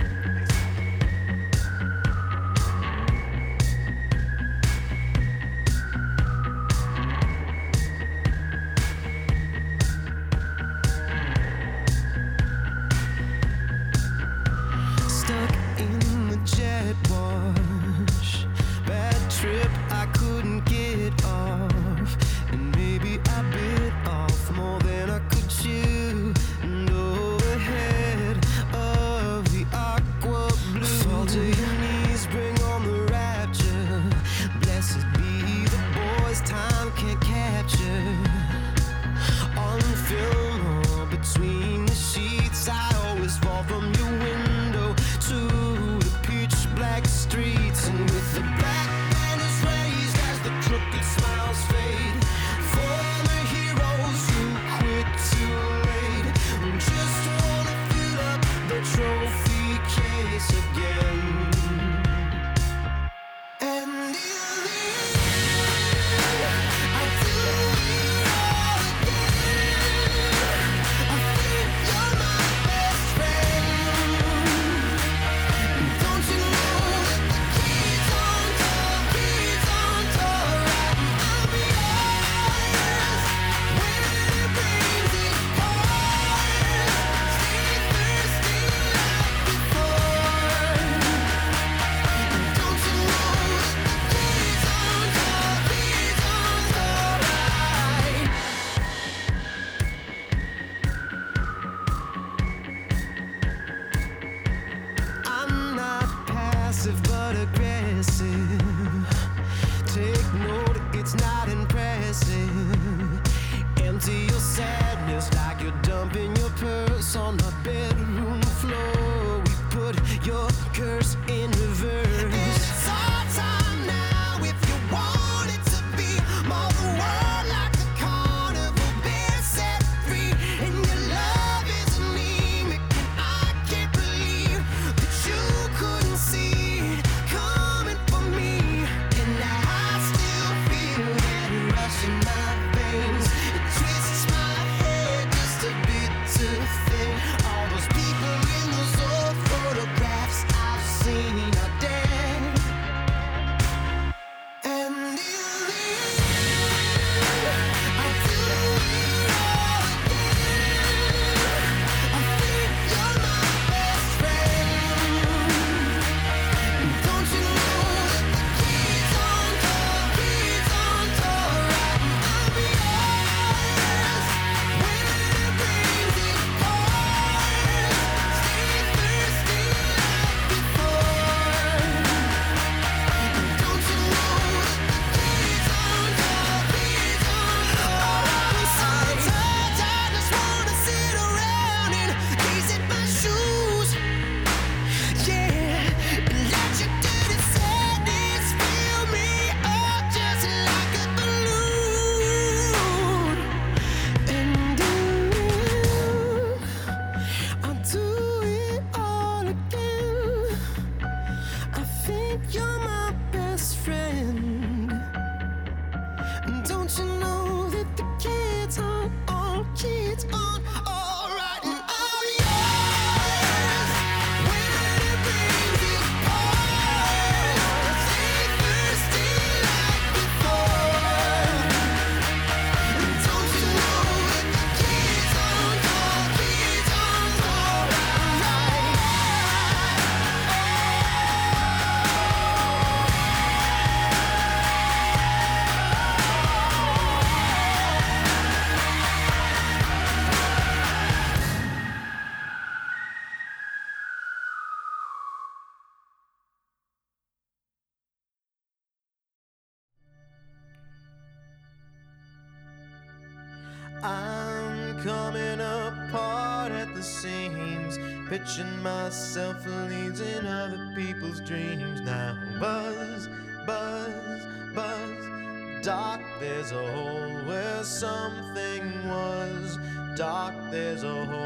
leads in other people's dreams now. Buzz, buzz, buzz. Dark, there's a hole where something was. Dark, there's a hole.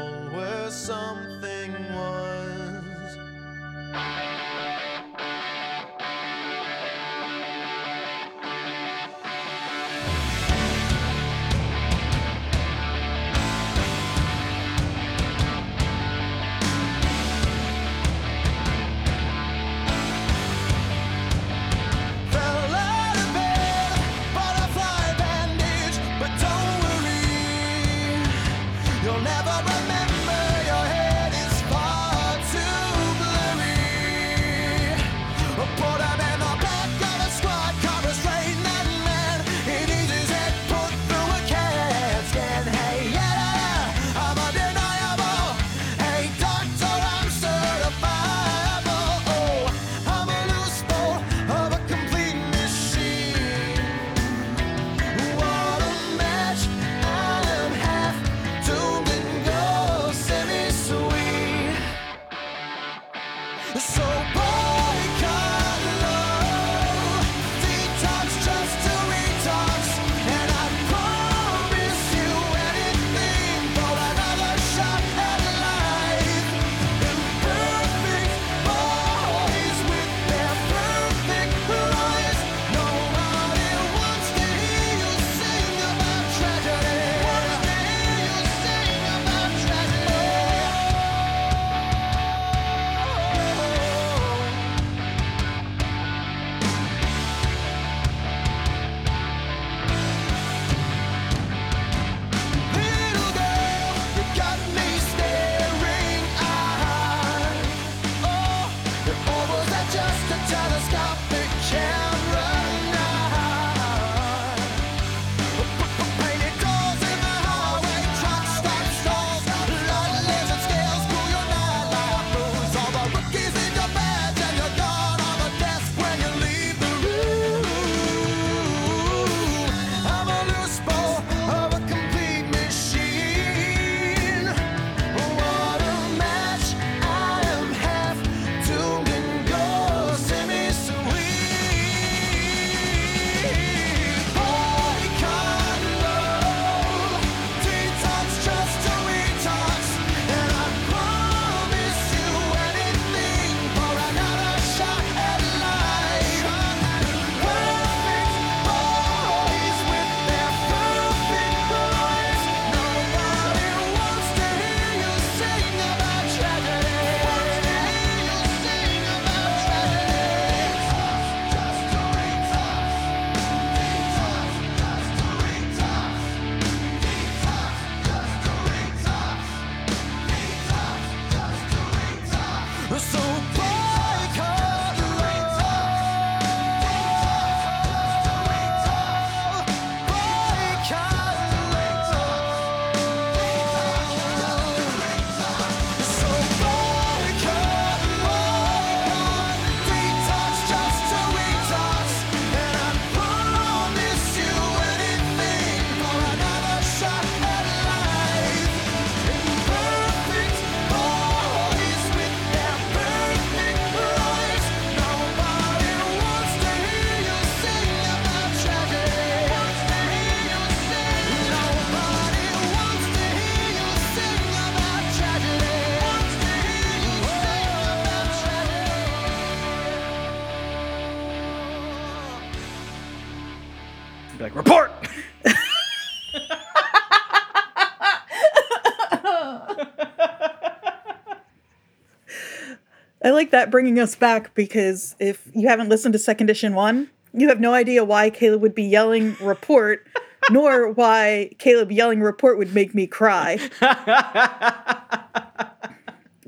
Like that bringing us back because if you haven't listened to Second Edition 1, you have no idea why Caleb would be yelling report, nor why Caleb yelling report would make me cry.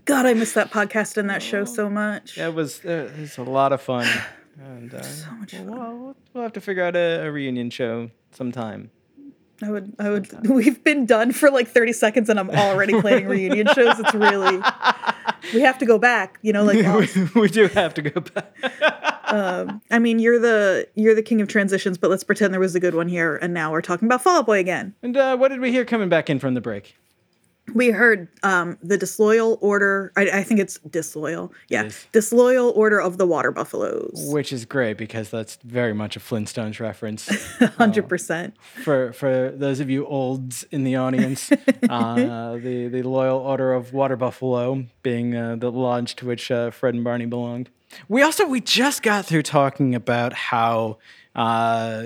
God, I miss that podcast and that show so much. It was uh, it was a lot of fun, and uh, much we'll, we'll, we'll have to figure out a, a reunion show sometime. I would, I would. We've been done for like thirty seconds, and I'm already planning reunion shows. It's really, we have to go back. You know, like we do have to go back. um, I mean, you're the you're the king of transitions, but let's pretend there was a good one here, and now we're talking about Fall Out Boy again. And uh, what did we hear coming back in from the break? We heard um, the disloyal order. I, I think it's disloyal. Yeah, is. disloyal order of the water buffaloes. Which is great because that's very much a Flintstones reference. Hundred percent. for for those of you olds in the audience, uh, the the Loyal Order of Water Buffalo being uh, the lodge to which uh, Fred and Barney belonged. We also we just got through talking about how uh,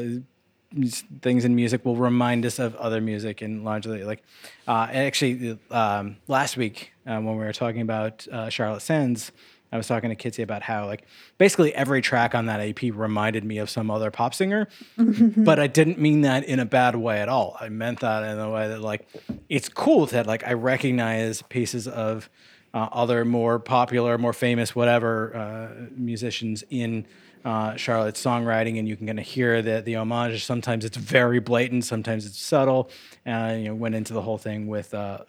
things in music will remind us of other music and largely like uh, actually um, last week uh, when we were talking about uh, Charlotte Sands. I was talking to Kitsy about how like basically every track on that EP reminded me of some other pop singer, but I didn't mean that in a bad way at all. I meant that in a way that like it's cool that like I recognize pieces of uh, other more popular, more famous, whatever uh, musicians in uh, Charlotte's songwriting, and you can kind of hear the the homage. Sometimes it's very blatant, sometimes it's subtle. Uh, you know, went into the whole thing with uh,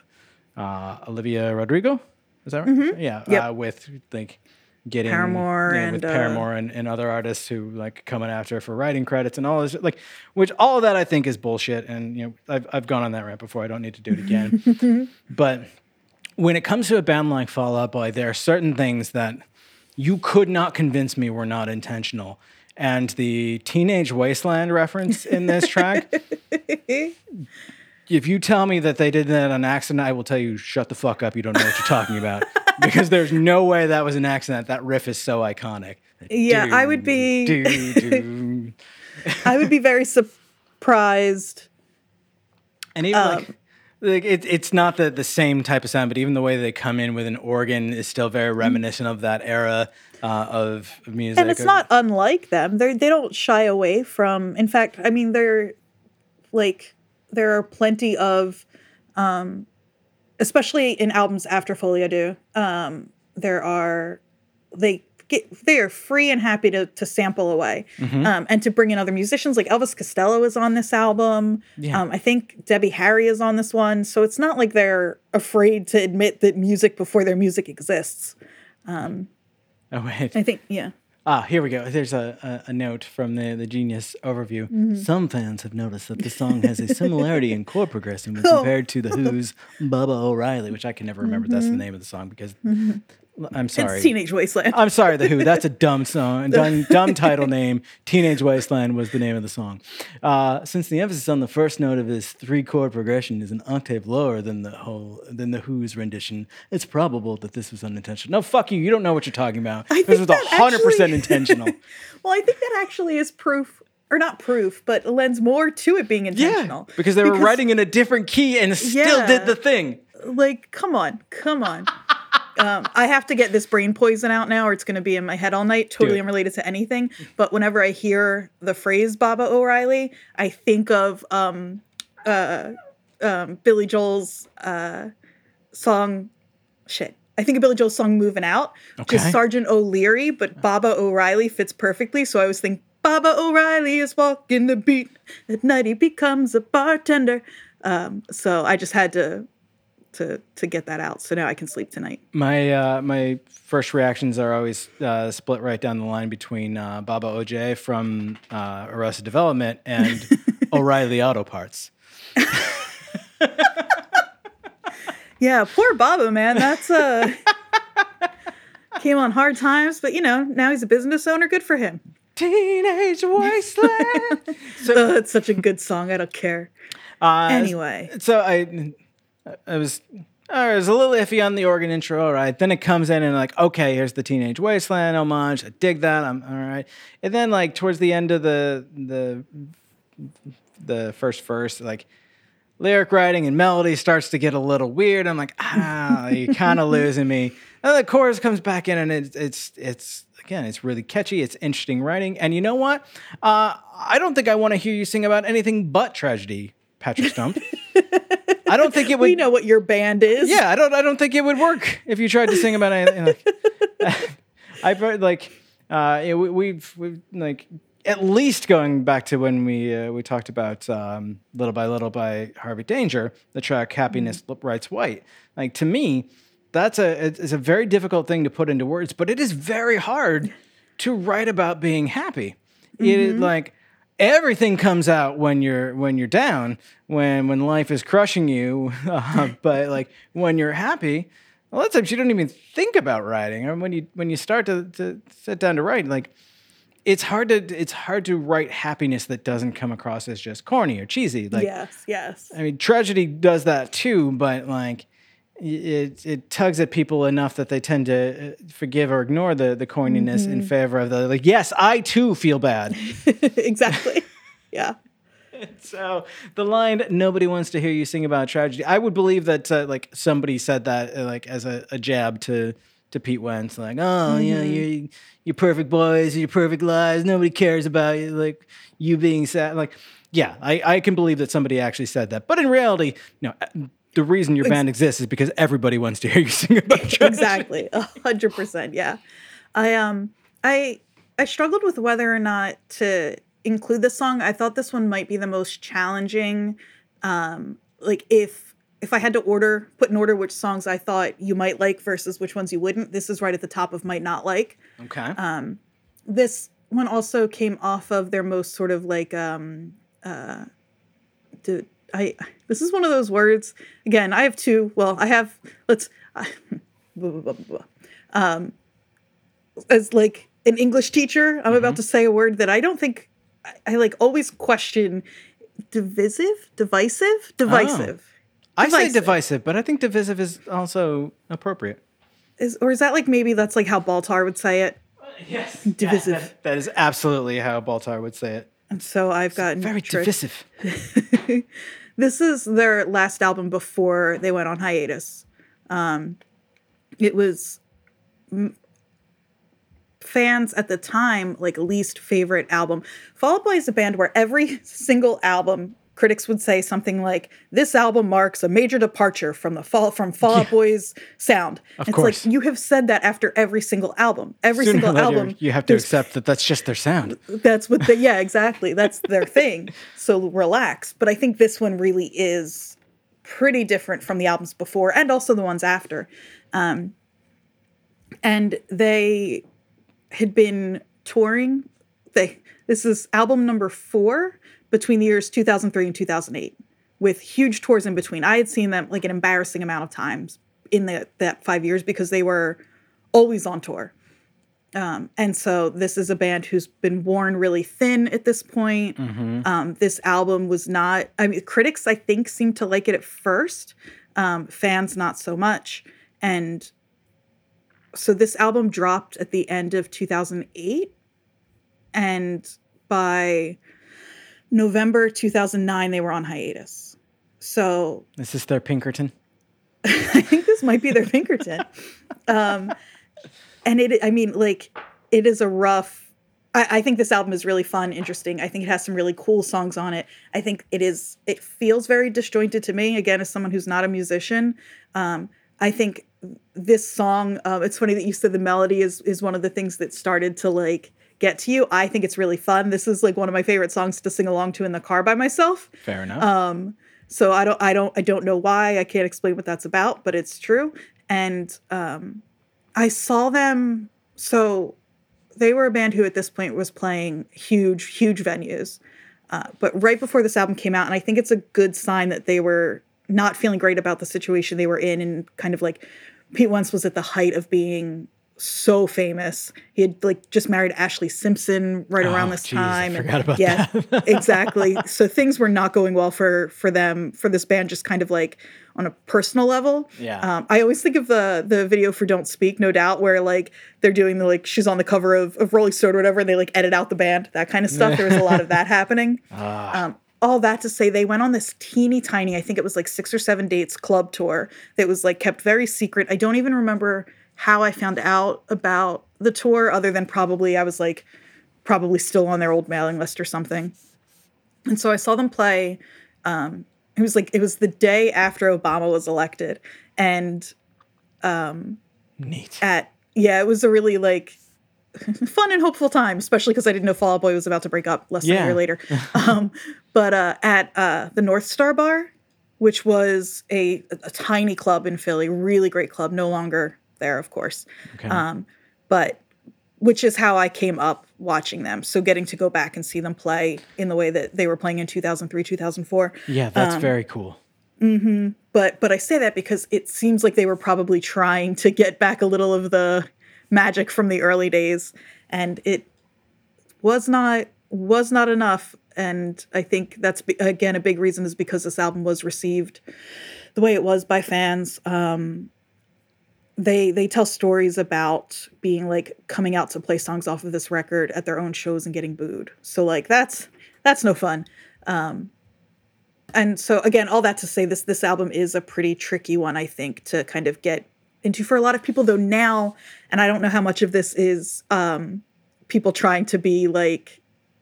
uh, Olivia Rodrigo. Is that right? Yeah, Yep. uh, with like getting Paramore yeah, with and, uh, Paramore and, and other artists who like coming after for writing credits and all this like which all of that I think is bullshit and you know I've I've gone on that rant before I don't need to do it again but when it comes to a band like Fall Out Boy there are certain things that you could not convince me we're not intentional and the Teenage Wasteland reference in this track if you tell me that they did that on accident, I will tell you, shut the fuck up. You don't know what you're talking about. because there's no way that was an accident. That riff is so iconic. Yeah, I would be- Do, do. I would be very surprised. And even Um, like, like it, it's not the, the same type of sound, but even the way they come in with an organ is still very reminiscent of that era uh, of music. and it's not unlike them. They they don't shy away from. In fact, I mean, they're like there are plenty of, um, especially in albums after Folie à Deux. Um, there are they get they are free and happy to to sample away um, and to bring in other musicians. Like Elvis Costello is on this album. Yeah. Um, I think Debbie Harry is on this one. So it's not like they're afraid to admit that music before their music exists. Oh, wait. I think yeah. Ah, here we go. There's a, a, a note from the, the Genius overview. Mm-hmm. Some fans have noticed that the song has a similarity in chord progression when Oh. compared to The Who's Baba O'Riley, which I can never remember that's the name of the song because I'm sorry. It's Teenage Wasteland. I'm sorry, The Who. That's a dumb song, dumb, dumb title name. Teenage Wasteland was the name of the song. Uh, since the emphasis on the first note of this three chord progression is an octave lower than the whole than the Who's rendition, it's probable that this was unintentional. No, fuck you. You don't know what you're talking about. I this was hundred percent actually- intentional. Well, I think that actually is proof, or not proof, but lends more to it being intentional. Yeah, because they were writing in a different key and still Yeah. did the thing. Like, come on, come on. Um, I have to get this brain poison out now, or it's going to be in my head all night. Totally unrelated to anything. But whenever I hear the phrase Baba O'Riley, I think of um, uh, um, Billy Joel's uh, song. Shit. I think of Billy Joel's song "Moving Out," Okay. just Sergeant O'Leary, but Baba O'Riley fits perfectly. So I was thinking, Baba O'Riley is walking the beat. At night he becomes a bartender. Um, so I just had to to to get that out. So now I can sleep tonight. My uh, my first reactions are always uh, split right down the line between uh, Baba OJ from uh, Arrested Development and O'Reilly Auto Parts. Yeah, poor Baba, man. That's uh came on hard times, but you know, now he's a business owner. Good for him. Teenage Wasteland. Oh, it's such a good song. I don't care. Uh, Anyway, so I, I was, I was a little iffy on the organ intro. All right, then it comes in and like, okay, here's the Teenage Wasteland homage. I dig that. I'm all right. And then like towards the end of the the the first verse, like lyric writing and melody starts to get a little weird. I'm like, ah, you're kind of losing me. And the chorus comes back in, and it's it's it's again, it's really catchy. It's interesting writing, and you know what? Uh, I don't think I want to hear you sing about anything but tragedy, Patrick Stump. I don't think it would. we know what your band is. Yeah, I don't. I don't think it would work if you tried to sing about anything. Like, I've heard like uh, we've we've like at least going back to when we uh, we talked about um, little by little by Harvey Danger, the track "Happiness Writes White." Like to me, that's a it's a very difficult thing to put into words, but it is very hard to write about being happy. It like everything comes out when you're when you're down when when life is crushing you uh, but like when you're happy a lot of times you don't even think about writing or when you when you start to, to sit down to write like it's hard to it's hard to write happiness that doesn't come across as just corny or cheesy like yes, yes. i mean tragedy does that too but like it it tugs at people enough that they tend to uh, forgive or ignore the the corniness in favor of the like yes i too feel bad exactly. yeah. So the line "Nobody wants to hear you sing about tragedy." I would believe that uh, like somebody said that uh, like as a, a jab to to Pete Wentz, like, "Oh, yeah, you you're perfect boys, you're perfect lives. Nobody cares about you, like you being sad." Like, yeah, I I can believe that somebody actually said that, but in reality, no. uh, The reason your band exists is because everybody wants to hear you sing about tragedy. exactly a hundred percent yeah i um i i struggled with whether or not to include this song i thought this one might be the most challenging um like if if i had to order put in order which songs i thought you might like versus which ones you wouldn't this is right at the top of might not like Okay. Um, this one also came off of their most sort of like um uh I this is one of those words again I have two well I have let's blah, blah, blah, blah, blah. um as like an English teacher I'm about to say a word that I don't think I, I like always question divisive divisive divisive I say divisive. divisive, but I think divisive is also appropriate. is or is that like maybe that's like how Baltar would say it Yes. Divisive. that is absolutely how Baltar would say it. And so I've gotten Very tricked. divisive. this is their last album before they went on hiatus. Um, it was m- fans at the time like least favorite album. Fall Out Boy is a band where every single album critics would say something like this album marks a major departure from the fall from Fall Out Boy's sound. Of it's course. like you have said that after every single album. Every Sooner single later, album you have to accept that that's just their sound. that's what they yeah exactly that's their thing so relax but i think this one really is pretty different from the albums before and also the ones after um and they had been touring they this is album number four between the years 2003 and 2008 with huge tours in between i had seen them like an embarrassing amount of times in the, that five years because they were always on tour um, and so this is a band who's been worn really thin at this point. Um, this album was not, I mean, critics, I think, seemed to like it at first, um, fans, not so much. And so this album dropped at the end of 2008. And by November 2009, they were on hiatus. So this Is this their Pinkerton? I think this might be their Pinkerton. Um, and it, I mean, like, it is a rough. I, I think this album is really fun, interesting. I think it has some really cool songs on it. I think it is. It feels very disjointed to me. Again, as someone who's not a musician, um, I think this song. Um, it's funny that you said the melody is is one of the things that started to like get to you. I think it's really fun. This is like one of my favorite songs to sing along to in the car by myself. Fair enough. Um, so I don't, I don't, I don't know why. I can't explain what that's about, but it's true. And um, I saw them. So they were a band who, at this point, was playing huge, huge venues. Uh, but right before this album came out, and I think it's a good sign that they were not feeling great about the situation they were in, and kind of like Pete Wentz was at the height of being so famous. He had like just married Ashlee Simpson right around Oh, this geez, I time. forgot about yeah, that. exactly. So things were not going well for for them for this band, just kind of like on a personal level. Yeah. Um, I always think of the the video for "Don't Speak," no doubt, where like they're doing the like she's on the cover of, of Rolling Stone or whatever, and they like edit out the band, that kind of stuff. There was a lot of that happening. Ah. Um, all that to say they went on this teeny tiny, I think it was like six or seven dates club tour that was like kept very secret. I don't even remember how I found out about the tour other than probably I was like probably still on their old mailing list or something. And so I saw them play. Um, it was like it was the day after Obama was elected, and Neat. at yeah, it was a really like fun and hopeful time, especially because I didn't know Fall Out Boy was about to break up less than a year later. um, but uh, at uh, the North Star Bar, which was a, a tiny club in Philly, really great club, no longer there, of course. Okay. Um, but which is how I came up watching them. So getting to go back and see them play in the way that they were playing in 2003, 2004. yeah, that's very cool. But but I say that because it seems like they were probably trying to get back a little of the magic from the early days and it was not was not enough and I think that's again a big reason is because this album was received the way it was by fans um they they tell stories about being like coming out to play songs off of this record at their own shows and getting booed. So like that's that's no fun. Um and so again, all that to say this this album is a pretty tricky one, I think, to kind of get into for a lot of people though now, and I don't know how much of this is um people trying to be like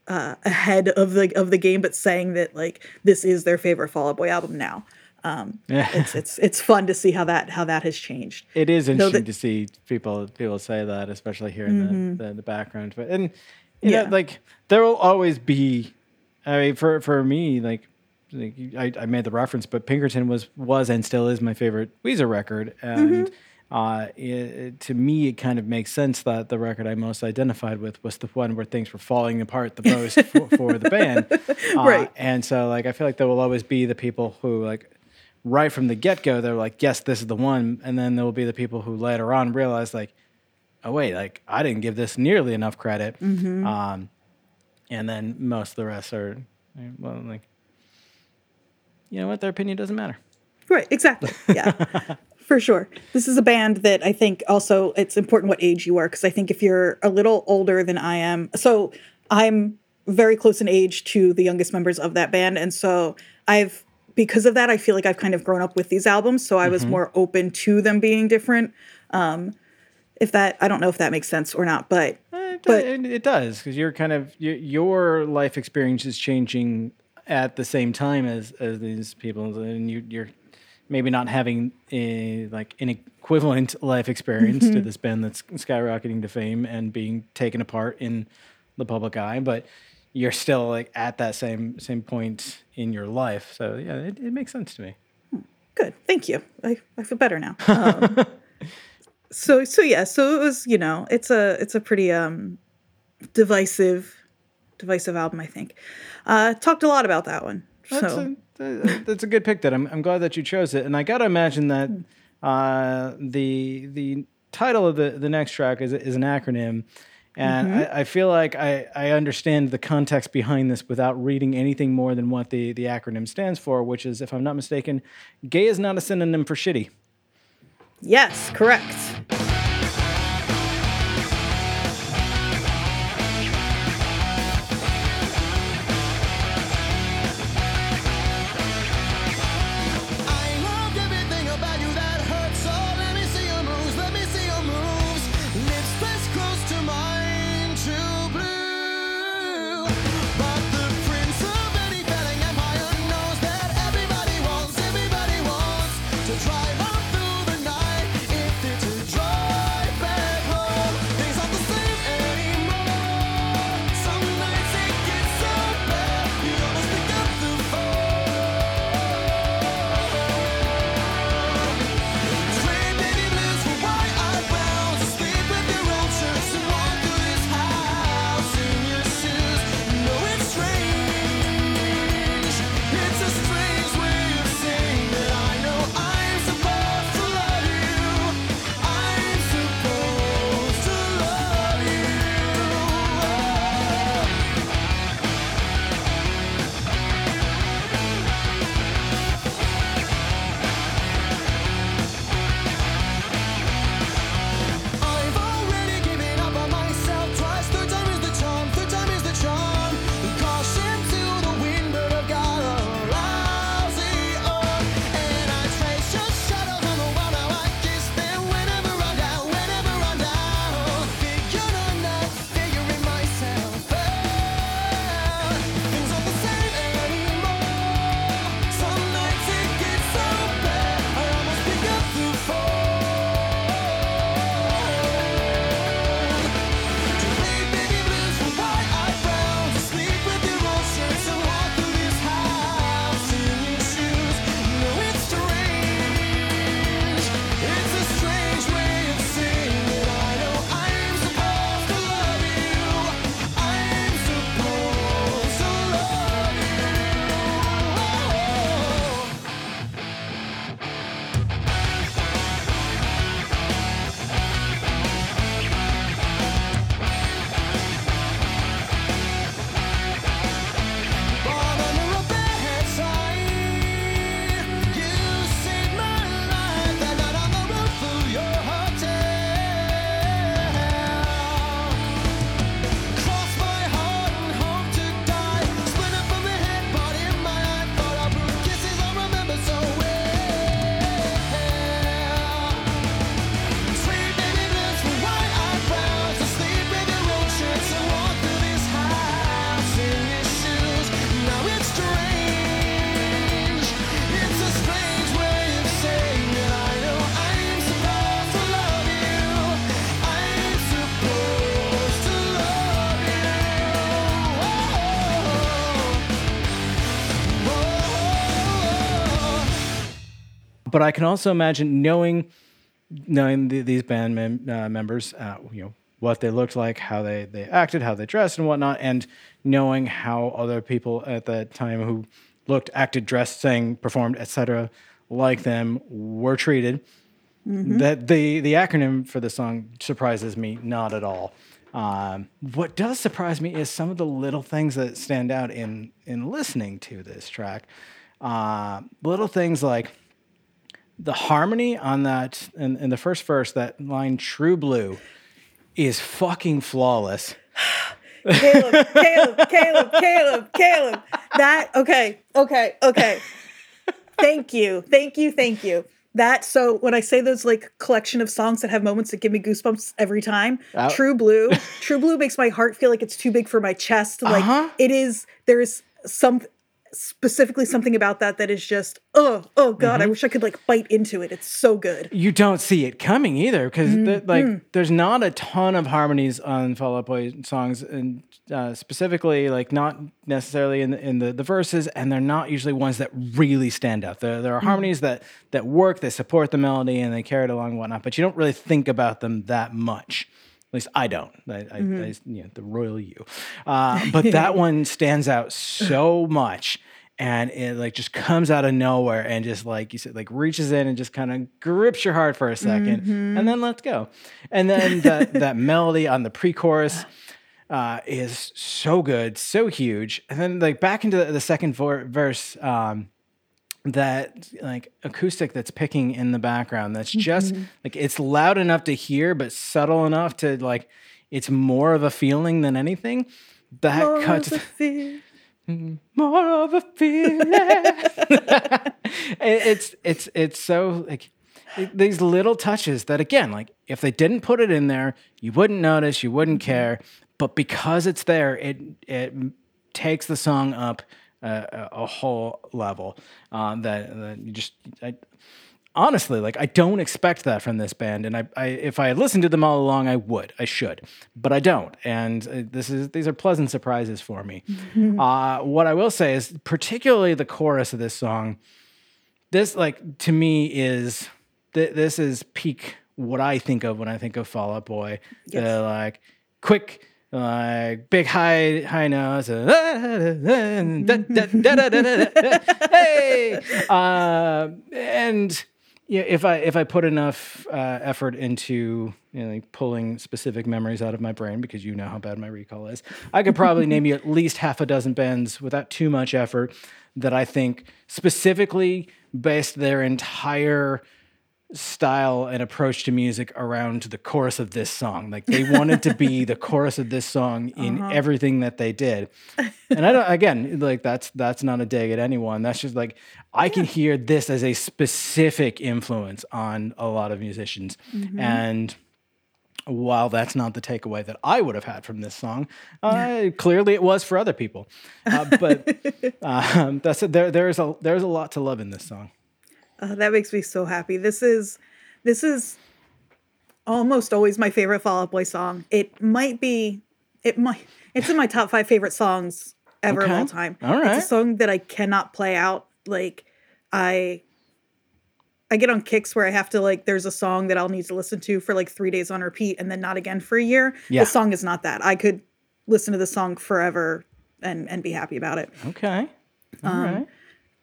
uh, ahead of the of the game, but saying that like this is their favorite Fall Out Boy album now. Um, it's it's it's fun to see how that how that has changed. It is interesting that- Mm-hmm. to see people people say that, especially here in the, the the background. But and you Yeah. know, like there will always be. I mean, for for me, like, like I, I made the reference, but Pinkerton was was and still is my favorite Weezer record, and Mm-hmm. uh, it- to me, it kind of makes sense that the record I most identified with was the one where things were falling apart the most for, for the band, uh, Right. And so, like, I feel like there will always be the people who like right from the get go, they're like, yes, this is the one. And then there will be the people who later on realize, like, oh, wait, like, I didn't give this nearly enough credit. Um, and then most of the rest are, eh, well, like, you know what? Their opinion doesn't matter. Right, exactly. Yeah. For sure. This is a band that I think also it's important what age you are because I think if you're a little older than I am, so I'm very close in age to the youngest members of that band and so I've because of that I feel like I've kind of grown up with these albums so I was more open to them being different. Um if that I don't know if that makes sense or not, but Eh, It, But- it, it does because you're kind of your, your life experience is changing at the same time as as these people, and you, you're maybe not having a like an equivalent life experience to this band that's skyrocketing to fame and being taken apart in the public eye, but you're still like at that same same point in your life. So yeah, it, it makes sense to me. Good. Thank you. I, I feel better now. Um, so so yeah, so it was, you know, it's a it's a pretty um divisive divisive album, I think. Uh talked a lot about that one. That's, so a, that's a good pick. That I'm, I'm glad that you chose it, and I got to imagine that uh, the the title of the, the next track is is an acronym, and mm-hmm. I, I feel like I, I understand the context behind this without reading anything more than what the the acronym stands for, which is, if I'm not mistaken, gay is not a synonym for shitty. yes, correct. But I can also imagine knowing knowing the, these band mem- uh, members, uh, you know, what they looked like, how they, they acted, how they dressed, and whatnot, and knowing how other people at that time who looked, acted, dressed, sang, performed, etc., like them were treated. That the the acronym for the song surprises me not at all. Um, what does surprise me is some of the little things that stand out in in listening to this track. Uh, little things like the harmony on that in, in the first verse, that line "True Blue," is fucking flawless. Caleb, Caleb, Caleb, Caleb, Caleb. That okay, okay, okay. Thank you, thank you, thank you. That so when I say those like collection of songs that have moments that give me goosebumps every time, Uh, True Blue, True Blue makes my heart feel like it's too big for my chest. Like Uh-huh. it is. There is some specifically something about that that is just oh oh god. Mm-hmm. I wish I could like bite into it. It's so good. You don't see it coming either because Mm-hmm. like there's not a ton of harmonies on Fall Out Boy songs, and uh, specifically like not necessarily in the, in the, the verses, and they're not usually ones that really stand out. There there are harmonies that that work, they support the melody, and they carry it along and whatnot, but you don't really think about them that much. At least I don't. I, I, I you know, the royal you. Uh, but that one stands out so much. And it like just comes out of nowhere and just like you said, like reaches in and just kind of grips your heart for a 2nd and then let's go. And then that that melody on the pre-chorus uh, is so good, so huge. And then like back into the, the second vor- verse, um, that like acoustic that's picking in the background that's just mm-hmm. like it's loud enough to hear but subtle enough to like it's more of a feeling than anything. That More cuts of a fear. Mm-hmm. more of a feeling It- it's it's it's so like it- these little touches that again like if they didn't put it in there you wouldn't notice you wouldn't mm-hmm. care. But because it's there it it takes the song up a, a whole level um, that, that you just I, honestly like i don't expect that from this band and I, I if i had listened to them all along i would i should but i don't and uh, this is these are pleasant surprises for me uh, what i will say is particularly the chorus of this song this like to me is th- this is peak what i think of when i think of fall out boy Yes. the like quick like big high high notes hey! Uh, and yeah, if I if I put enough uh, effort into you know, like pulling specific memories out of my brain, because you know how bad my recall is, I could probably name you at least half a dozen bands without too much effort that I think specifically based their entire style and approach to music around the chorus of this song. Like they wanted to be the chorus of this song in everything that they did. And I don't again, like that's that's not a dig at anyone. That's just like I can hear this as a specific influence on a lot of musicians. And while that's not the takeaway that I would have had from this song, uh, clearly it was for other people. Uh, but um, that's there. There's a there's a lot to love in this song. Uh, that makes me so happy. This is this is almost always my favorite Fall Out Boy song. It might be it might it's in my top five favorite songs ever of all time. All right. It's a song that I cannot play out. Like I I get on kicks where I have to like there's a song that I'll need to listen to for like three days on repeat and then not again for a year. Yeah. The song is not that. I could listen to the song forever and and be happy about it. Okay. All Um, right.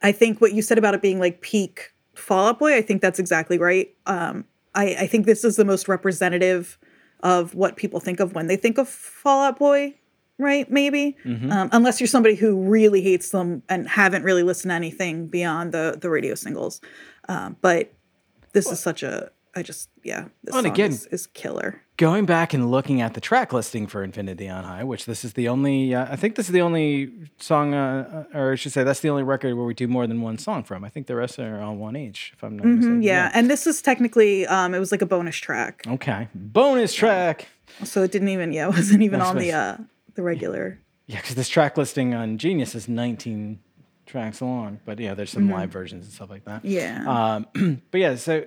I think what you said about it being like peak Fall Out Boy, I think that's exactly right. Um, I, I think this is the most representative of what people think of when they think of Fall Out Boy, right? Maybe, um, unless you're somebody who really hates them and haven't really listened to anything beyond the the radio singles. Um, but this is such a, I just yeah, this and song again- is, is killer. Going back and looking at the track listing for Infinity on High, which this is the only, uh, I think this is the only song, uh, or I should say, that's the only record where we do more than one song from. I think the rest are on one each, if I'm not mistaken. Mm, Yeah, and this is technically um, it was like a bonus track, Okay. Bonus track. so it didn't even yeah, it wasn't even on the uh, the regular. Yeah, because this track listing on Genius is 19 tracks long, but yeah, there's some live versions and stuff like that. Yeah. Um, but yeah, so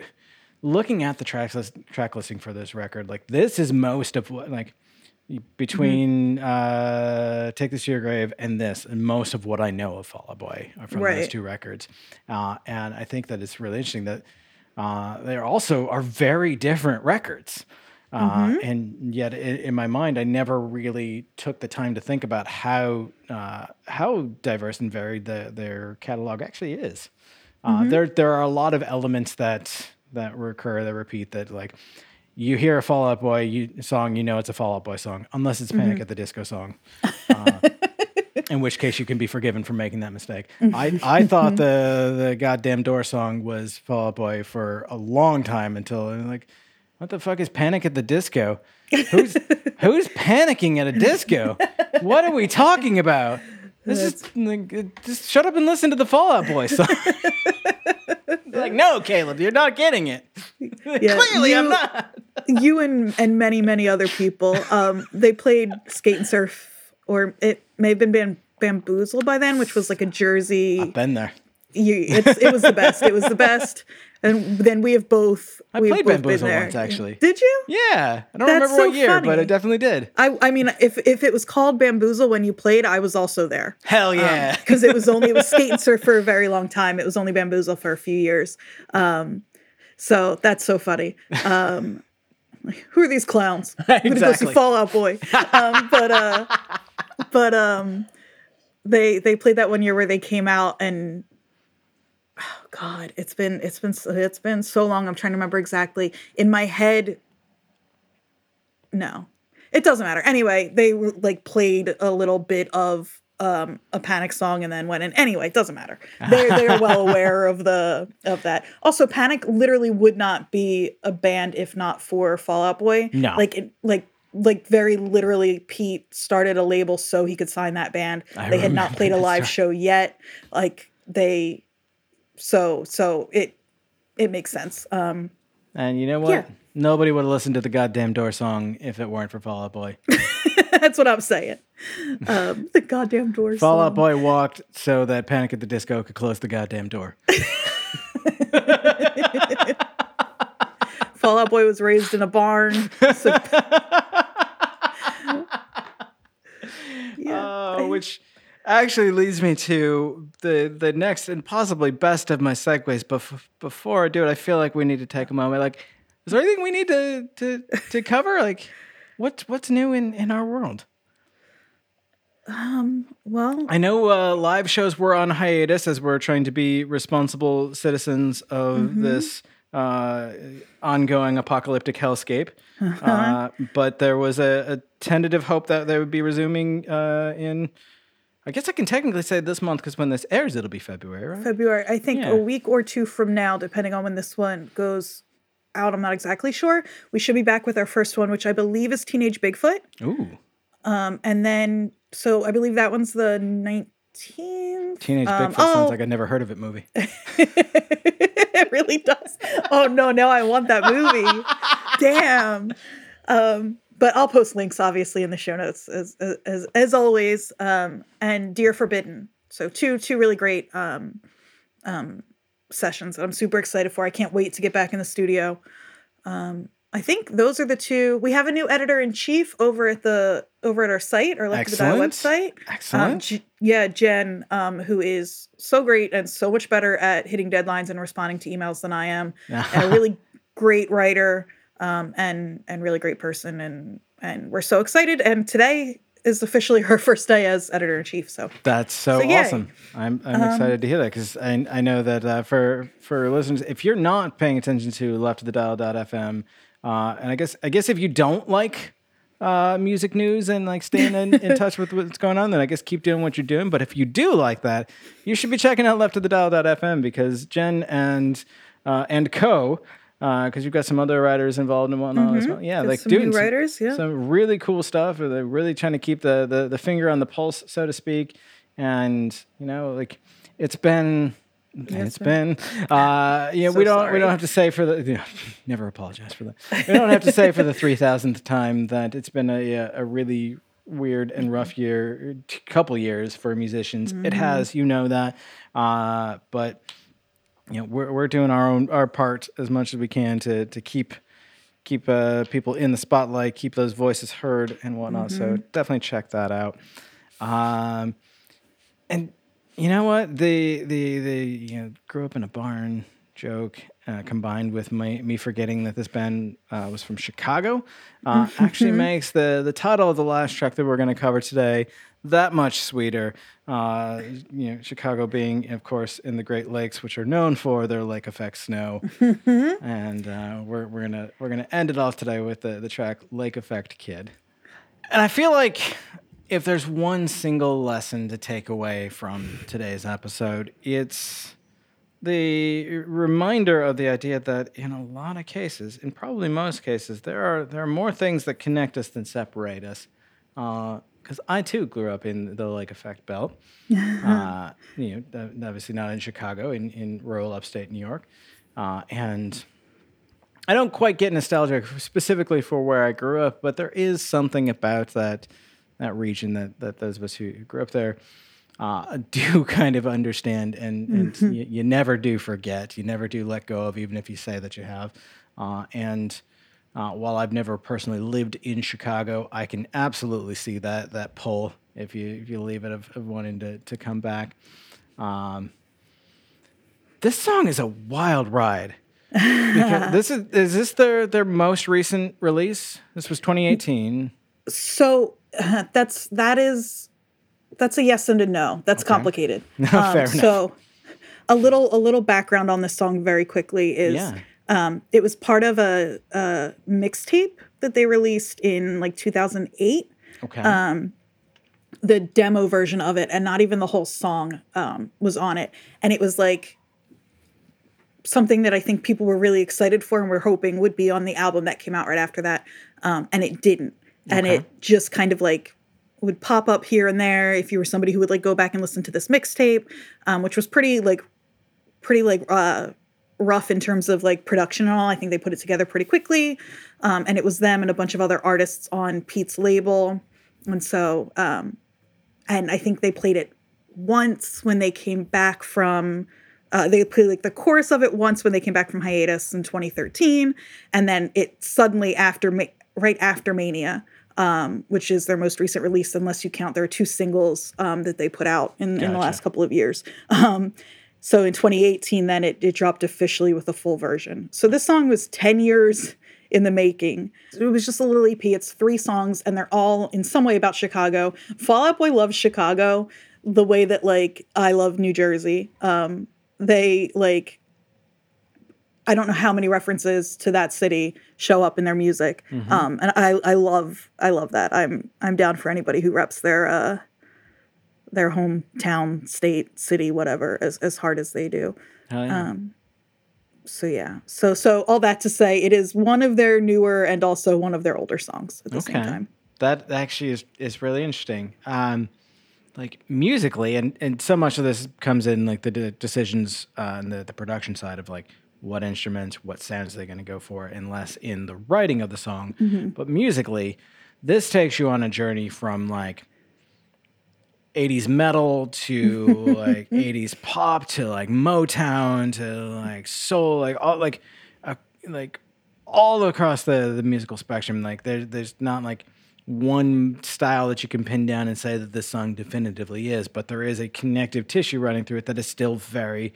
looking at the track list, track listing for this record, like this is most of what like between uh, Take This to Your Grave and this, and most of what I know of Fall Out Boy are from those two records. Uh, and I think that it's really interesting that uh, they also are very different records. Uh, And yet, in, in my mind, I never really took the time to think about how uh, how diverse and varied the, their catalog actually is. Uh, There, there are a lot of elements that that recur, that repeat. That like you hear a Fall Out Boy you, song, you know it's a Fall Out Boy song, unless it's Panic mm-hmm. at the Disco song. Uh, in which case you can be forgiven for making that mistake. I, mm-hmm. I thought mm-hmm. the the goddamn door song was Fall Out Boy for a long time until I'm like, what the fuck is Panic at the Disco? Who's who's panicking at a disco? What are we talking about? This is like, just shut up and listen to the Fall Out Boy song. like, no, Caleb, you're not getting it. Yeah, Clearly, I'm not. you and and many many other people um they played skate and surf or it may have been bam- bamboozle by then which was like a jersey Been there. you, it's, it was the best it was the best and then we have both I we've played both Bamboozle once, actually. did you Yeah, I don't That's remember so what year, but funny. I definitely did. I, I mean, if if it was called Bamboozle when you played, I was also there. Hell yeah. because it was only it was skate and surf for a very long time. It was only bamboozle for a few years. Um, so that's so funny. Um, who are these clowns? I'm gonna go see Exactly. Fall Out Boy. Um, but uh, but um, they they played that one year where they came out and. Oh God, it's been it's been so- it's been so long. I'm trying to remember exactly. In my head, no, it doesn't matter. Anyway, they like played a little bit of um, a Panic song and then went in. Anyway, it doesn't matter. They're they're well aware of the of that. Also, Panic literally would not be a band if not for Fall Out Boy. No. like it, like like very literally, Pete started a label so he could sign that band. I they had not played a live show yet. Like they, so so it it makes sense. Um, And you know what? Yeah. Nobody would have listened to the goddamn door song if it weren't for Fall Out Boy. that's what I'm saying. Um, the goddamn doors. Fall Out Boy walked so that Panic at the Disco could close the goddamn door. Fall Out Boy was raised in a barn. So, yeah. Oh, which actually leads me to the the next and possibly best of my segues. But before I do it, I feel like we need to take a moment. Like, is there anything we need to to to cover? Like, what's what's new in in our world? Um. well, I know uh, live shows were on hiatus as we're trying to be responsible citizens of Mm-hmm. this uh, ongoing apocalyptic hellscape. Uh-huh. Uh, but there was a, a tentative hope that they would be resuming uh, in. I guess I can technically say this month because when this airs, it'll be February, right? February. I think Yeah. a week or two from now, depending on when this one goes out. I'm not exactly sure. We should be back with our first one, which I believe is Teenage Bigfoot. Ooh, Um, and then, so I believe that one's the 19th. Teenage Um, Bigfoot oh. sounds like I never heard of it movie. it really does. Oh no, now I want that movie. Damn. Um, but I'll post links obviously in the show notes as as as always. Um, and Dear Forbidden. So two two really great um, um, sessions that I'm super excited for. I can't wait to get back in the studio. Um, I think those are the two. We have a new editor in chief over at the over at our site, our to Die Excellent. website. Um, Excellent. J- yeah, Jen, um, who is so great and so much better at hitting deadlines and responding to emails than I am, and a really great writer, um, and and really great person, and and we're so excited. And today is officially her first day as editor in chief. So That's so, So, awesome. I'm, I'm excited to hear that because I, I know that uh, for for listeners, if you're not paying attention to left of the dial.fm, uh, and I guess I guess if you don't like uh, music news and like staying in, in touch with what's going on, then I guess keep doing what you're doing. But if you do like that, you should be checking out left of the dial.fm because Jen and uh, and co. Because you've got some other writers involved and whatnot as well. Yeah, like doing writers, yeah. some really cool stuff. Or they're really trying to keep the, the the finger on the pulse, so to speak. And you know, like it's been. it's been, uh, yeah. So we don't. We don't have to say for the. yeah, never apologize for that. We don't have to say for the three thousandth time that it's been a a really weird and rough year, couple years for musicians. Mm-hmm. It has, you know that. Uh, but you know, we're we're doing our own our part as much as we can to to keep keep uh, people in the spotlight, keep those voices heard and whatnot. So definitely check that out. Um, and you know what? The the the you know grew up in a barn joke uh, combined with my, me forgetting that this band uh, was from Chicago uh, actually makes the the title of the last track that we're going to cover today that much sweeter. Uh, you know, Chicago being, of course, in the Great Lakes, which are known for their lake effect snow, and uh, we're we're gonna we're gonna end it off today with the the track Lake Effect Kid. And I feel like if there's one single lesson to take away from today's episode, it's the reminder of the idea that in a lot of cases, in probably most cases, there are there are more things that connect us than separate us. Because I too grew up in the Lake Effect Belt. uh, you know, obviously not in Chicago, in in rural upstate New York, uh, and I don't quite get nostalgic specifically for where I grew up, but there is something about that that region that, that those of us who grew up there uh, do kind of understand, and, and you, you never do forget, you never do let go of, even if you say that you have. Uh, and uh, while I've never personally lived in Chicago, I can absolutely see that that pull if you if you leave it of, of wanting to to come back. Um, this song is a wild ride. This is is this their their most recent release? This was 2018. So that's that is that's a yes and a no. That's complicated. Um, Fair enough. So a little a little background on this song very quickly is Yeah. Um, it was part of a, a mixtape that they released in like 2008 Okay. um, the demo version of it and not even the whole song um, was on it and it was like something that i think people were really excited for and were hoping would be on the album that came out right after that um, and it didn't and Okay. it just kind of like would pop up here and there if you were somebody who would like go back and listen to this mixtape um, which was pretty like pretty like uh rough in terms of like production and all. I think they put it together pretty quickly um, and it was them and a bunch of other artists on pete's label. And so um and i think they played it once when they came back from uh, they played like the chorus of it once when they came back from hiatus in 2013 and then it suddenly after Ma- right after mania um, which is their most recent release unless you count there are two singles um, that they put out in, in the last couple of years. Um, so in 2018 then it, it dropped officially with a full version. So this song was 10 years in the making. It was just a little ep it's three songs and they're all in some way about chicago. Fall out boy loves chicago the way that like i love new jersey. Um, they like I don't know how many references to that city show up in their music. Um, and I, I love I love that. I'm I'm down for anybody who reps their uh, their hometown, state, city, whatever, as, as hard as they do. Hell yeah. Um, so yeah. So so all that to say it is one of their newer and also one of their older songs at the same time. That actually is is really interesting. Um, like musically, and and so much of this comes in like the de- decisions uh, and the the production side of like what instruments, what sounds they're going to go for, and less in the writing of the song. But musically, this takes you on a journey from like 80s metal to like 80s pop to like Motown to like soul, like all like uh, like all across the the musical spectrum. Like there, there's not like one style that you can pin down and say that this song definitively is, but there is a connective tissue running through it that is still very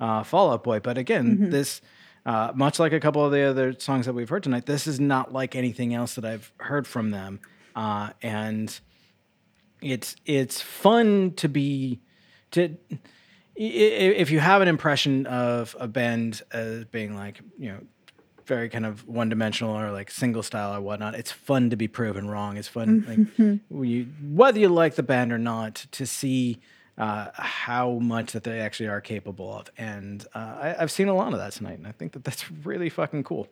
uh, Fall Out Boy. But again, this. Uh, much like a couple of the other songs that we've heard tonight, this is not like anything else that I've heard from them, uh, and it's it's fun to be to if you have an impression of a band as being like you know very kind of one dimensional or like single style or whatnot it's fun to be proven wrong. It's fun like you, whether you like the band or not to see uh, how much that they actually are capable of. And uh, I, i've seen a lot of that tonight and i think that that's really fucking cool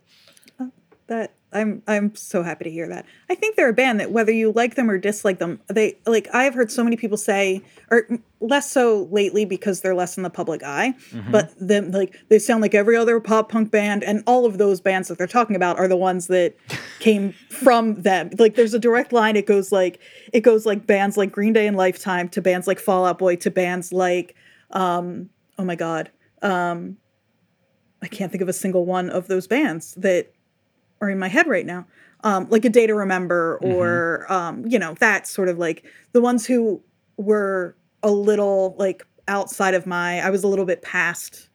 That I'm I'm so happy to hear that. I think they're a band that whether you like them or dislike them, they like I've heard so many people say, or less so lately because they're less in the public eye, but them like they sound like every other pop punk band, and all of those bands that they're talking about are the ones that came from them. Like there's a direct line. It goes like it goes like bands like Green Day and Lifetime to bands like Fall Out Boy to bands like um oh my god um I can't think of a single one of those bands that are in my head right now. Um, like a day to remember, or um, you know, that sort of like the ones who were a little like outside of my. I was a little bit past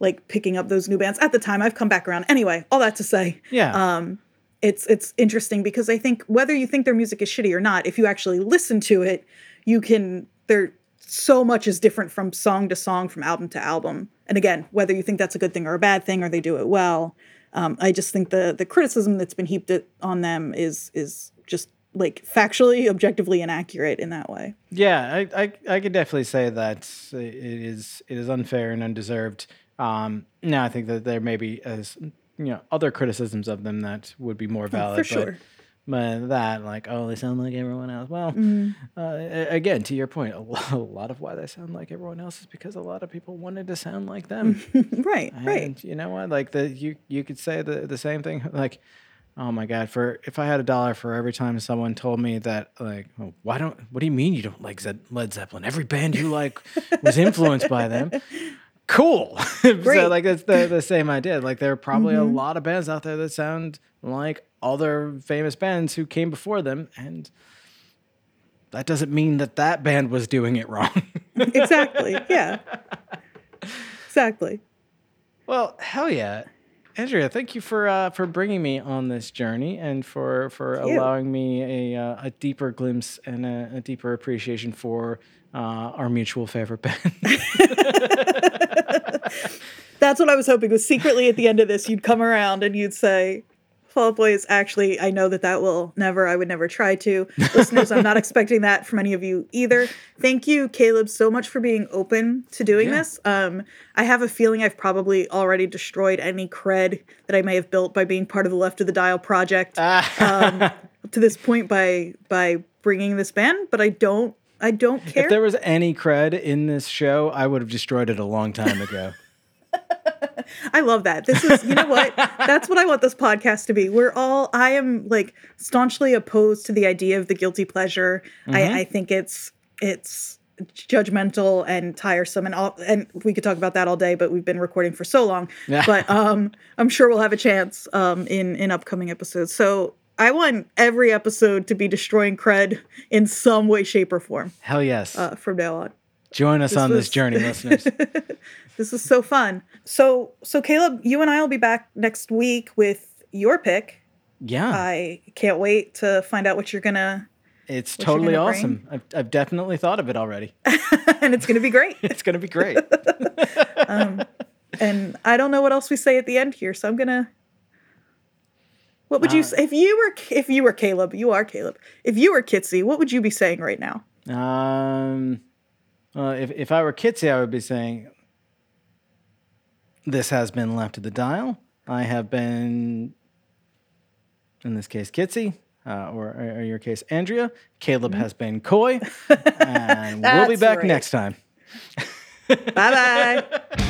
like picking up those new bands at the time. I've come back around. Anyway, all that to say, Yeah. um, it's it's interesting because I think whether you think their music is shitty or not, if you actually listen to it, you can. There so much is different from song to song, from album to album. And again, whether you think that's a good thing or a bad thing, or they do it well, um, I just think the the criticism that's been heaped on them is is just like factually, objectively inaccurate in that way. Yeah, I, I, I could definitely say that it is it is unfair and undeserved. Um, now I think that there may be as you know other criticisms of them that would be more valid. Oh, for but- sure. But that, like, oh, they sound like everyone else. Well, Mm-hmm. uh, again, to your point, a lo- a lot of why they sound like everyone else is because a lot of people wanted to sound like them. right, right. You know what? Like the you you could say the the same thing. Like, oh my god, for if I had a dollar for every time someone told me that, like, oh, why don't? What do you mean you don't like Led Zeppelin? Every band you like was influenced by them. Cool. so like it's the the same idea. Like there are probably a lot of bands out there that sound like other famous bands who came before them, and that doesn't mean that that band was doing it wrong. exactly. Yeah. Exactly. Well, hell yeah, Andrea! Thank you for uh, for bringing me on this journey and for for allowing me a uh, a deeper glimpse and a, a deeper appreciation for uh, our mutual favorite band. That's what I was hoping was secretly at the end of this, you'd come around and you'd say, Fall Out Boy is actually, I know that that will never, I would never try to. Listeners, I'm not expecting that from any of you either. Thank you, Caleb, so much for being open to doing Yeah. this. Um, I have a feeling I've probably already destroyed any cred that I may have built by being part of the Left of the Dial project um, to this point by by bringing this band, but I don't, I don't care. if there was any cred in this show, I would have destroyed it a long time ago. I love that. This is, you know what? That's what I want this podcast to be. We're all, I am like staunchly opposed to the idea of the guilty pleasure. I, I think it's, it's judgmental and tiresome and all, and we could talk about that all day, but we've been recording for so long. But um, I'm sure we'll have a chance um, in, in upcoming episodes. So I want every episode to be destroying cred in some way, shape, or form Hell yes! uh, from now on. Join us on this journey, listeners. This is so fun. So, so Caleb, you and I will be back next week with your pick. Yeah, I can't wait to find out what you're gonna, it's totally gonna awesome. I've, I've definitely thought of it already. and it's gonna be great. It's gonna be great. and I don't know what else we say at the end here, so I'm gonna. What would you Uh, say if you were if you were Caleb? You are Caleb. If you were Kitsy, what would you be saying right now? Um, well, if if I were Kitsy, I would be saying, "This has been left of the dial. I have been, in this case, Kitsy, uh, or, or in your case, Andrea. Caleb has been coy, and we'll be back right. next time." Bye bye.